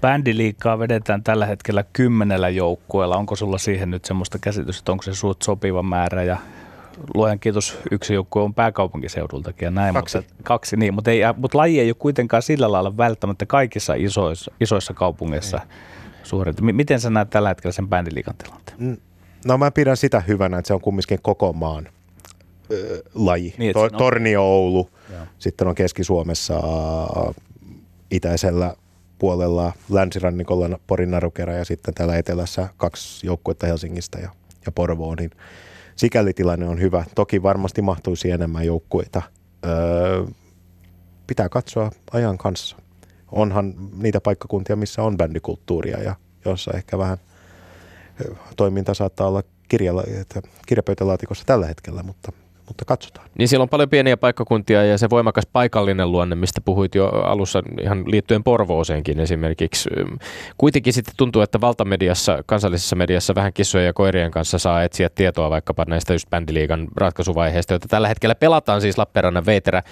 Bändiliikkaa vedetään tällä hetkellä kymmenellä joukkueella. Onko sulla siihen nyt semmoista käsitystä, että onko se suut sopiva määrä ja luojan kiitos, yksi joukkue on pääkaupunkiseudultakin ja näin. Kaksi. Mutta, kaksi niin, mutta, ei, mutta laji ei ole kuitenkaan sillä lailla välttämättä kaikissa isoissa, isoissa kaupungeissa suoritettu. Miten sä näet tällä hetkellä sen bändiliikan tilanteen? No mä pidän sitä hyvänä, että se on kumminkin koko maan ö, laji. Niin, to, Tornio, Oulu, Joo. sitten on Keski-Suomessa itäisellä puolella länsirannikolla Porin narukera ja sitten täällä etelässä kaksi joukkuetta Helsingistä ja, ja Porvoon, niin sikäli tilanne on hyvä. Toki varmasti mahtuisi enemmän joukkueita. Öö, pitää katsoa ajan kanssa. Onhan niitä paikkakuntia, missä on bändikulttuuria ja jossa ehkä vähän toiminta saattaa olla kirjapöytälaatikossa tällä hetkellä, mutta mutta katsotaan. Niin siellä on paljon pieniä paikkakuntia ja se voimakas paikallinen luonne, mistä puhuit jo alussa ihan liittyen Porvooseenkin esimerkiksi. Kuitenkin sitten tuntuu, että valtamediassa, kansallisessa mediassa vähän kissojen ja koirien kanssa saa etsiä tietoa vaikkapa näistä just bändiliigan ratkaisuvaiheista, joita tällä hetkellä pelataan siis Lappeenrannan Veiterä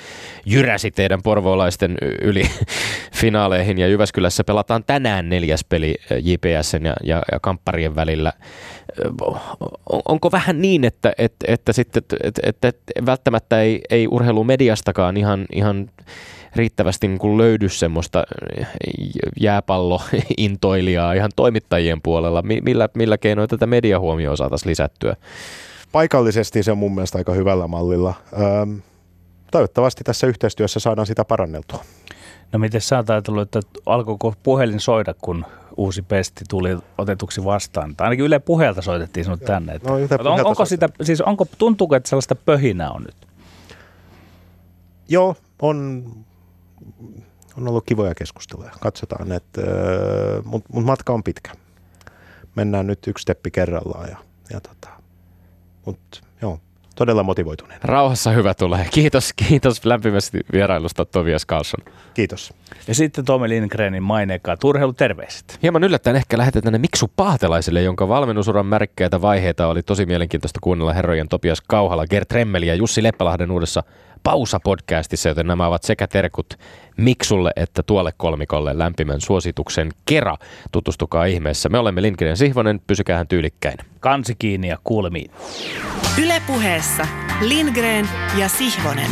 jyräsi teidän porvoolaisten yli finaaleihin ja Jyväskylässä pelataan tänään neljäs peli JPSn ja, ja, ja Kampparien välillä onko vähän niin, että, että, että, sitten, että, että välttämättä ei, ei urheilumediastakaan ihan, ihan riittävästi niin kuin löydy semmoista jääpallointoilijaa ihan toimittajien puolella. Millä, millä keinoin tätä mediahuomioon saataisiin lisättyä? Paikallisesti se on mun mielestä aika hyvällä mallilla. Öm, toivottavasti tässä yhteistyössä saadaan sitä paranneltua. No miten sä oot ajatellut, että alkoiko puhelin soida, kun uusi pesti tuli otetuksi vastaan? Tai ainakin Yle puheelta soitettiin sinut tänne. Että no, on, onko sitä, siis onko, tuntuuko, että sellaista pöhinää on nyt? Joo, on, on ollut kivoja keskusteluja. Katsotaan, että, mutta mut matka on pitkä. Mennään nyt yksi steppi kerrallaan. Ja, ja tota, mutta joo, todella motivoituneen. Rauhassa hyvä tulee. Kiitos, kiitos lämpimästi vierailusta Tobias Carlson. Kiitos. Ja sitten Tomi Lindgrenin mainekaa terveiset. Hieman yllättäen ehkä lähetetään ne Miksu Paatelaiselle, jonka valmennusuran märkkäitä vaiheita oli tosi mielenkiintoista kuunnella herrojen Topias Kauhala, Gert Remmeli ja Jussi Leppälahden uudessa Pausa-podcastissa, joten nämä ovat sekä terkut Miksulle että tuolle kolmikolle lämpimän suosituksen kera. Tutustukaa ihmeessä. Me olemme Lindgren ja Sihvonen, pysykäähän tyylikkäin. Kansi kiinni ja kuulemiin. Ylepuheessa Lindgren ja Sihvonen.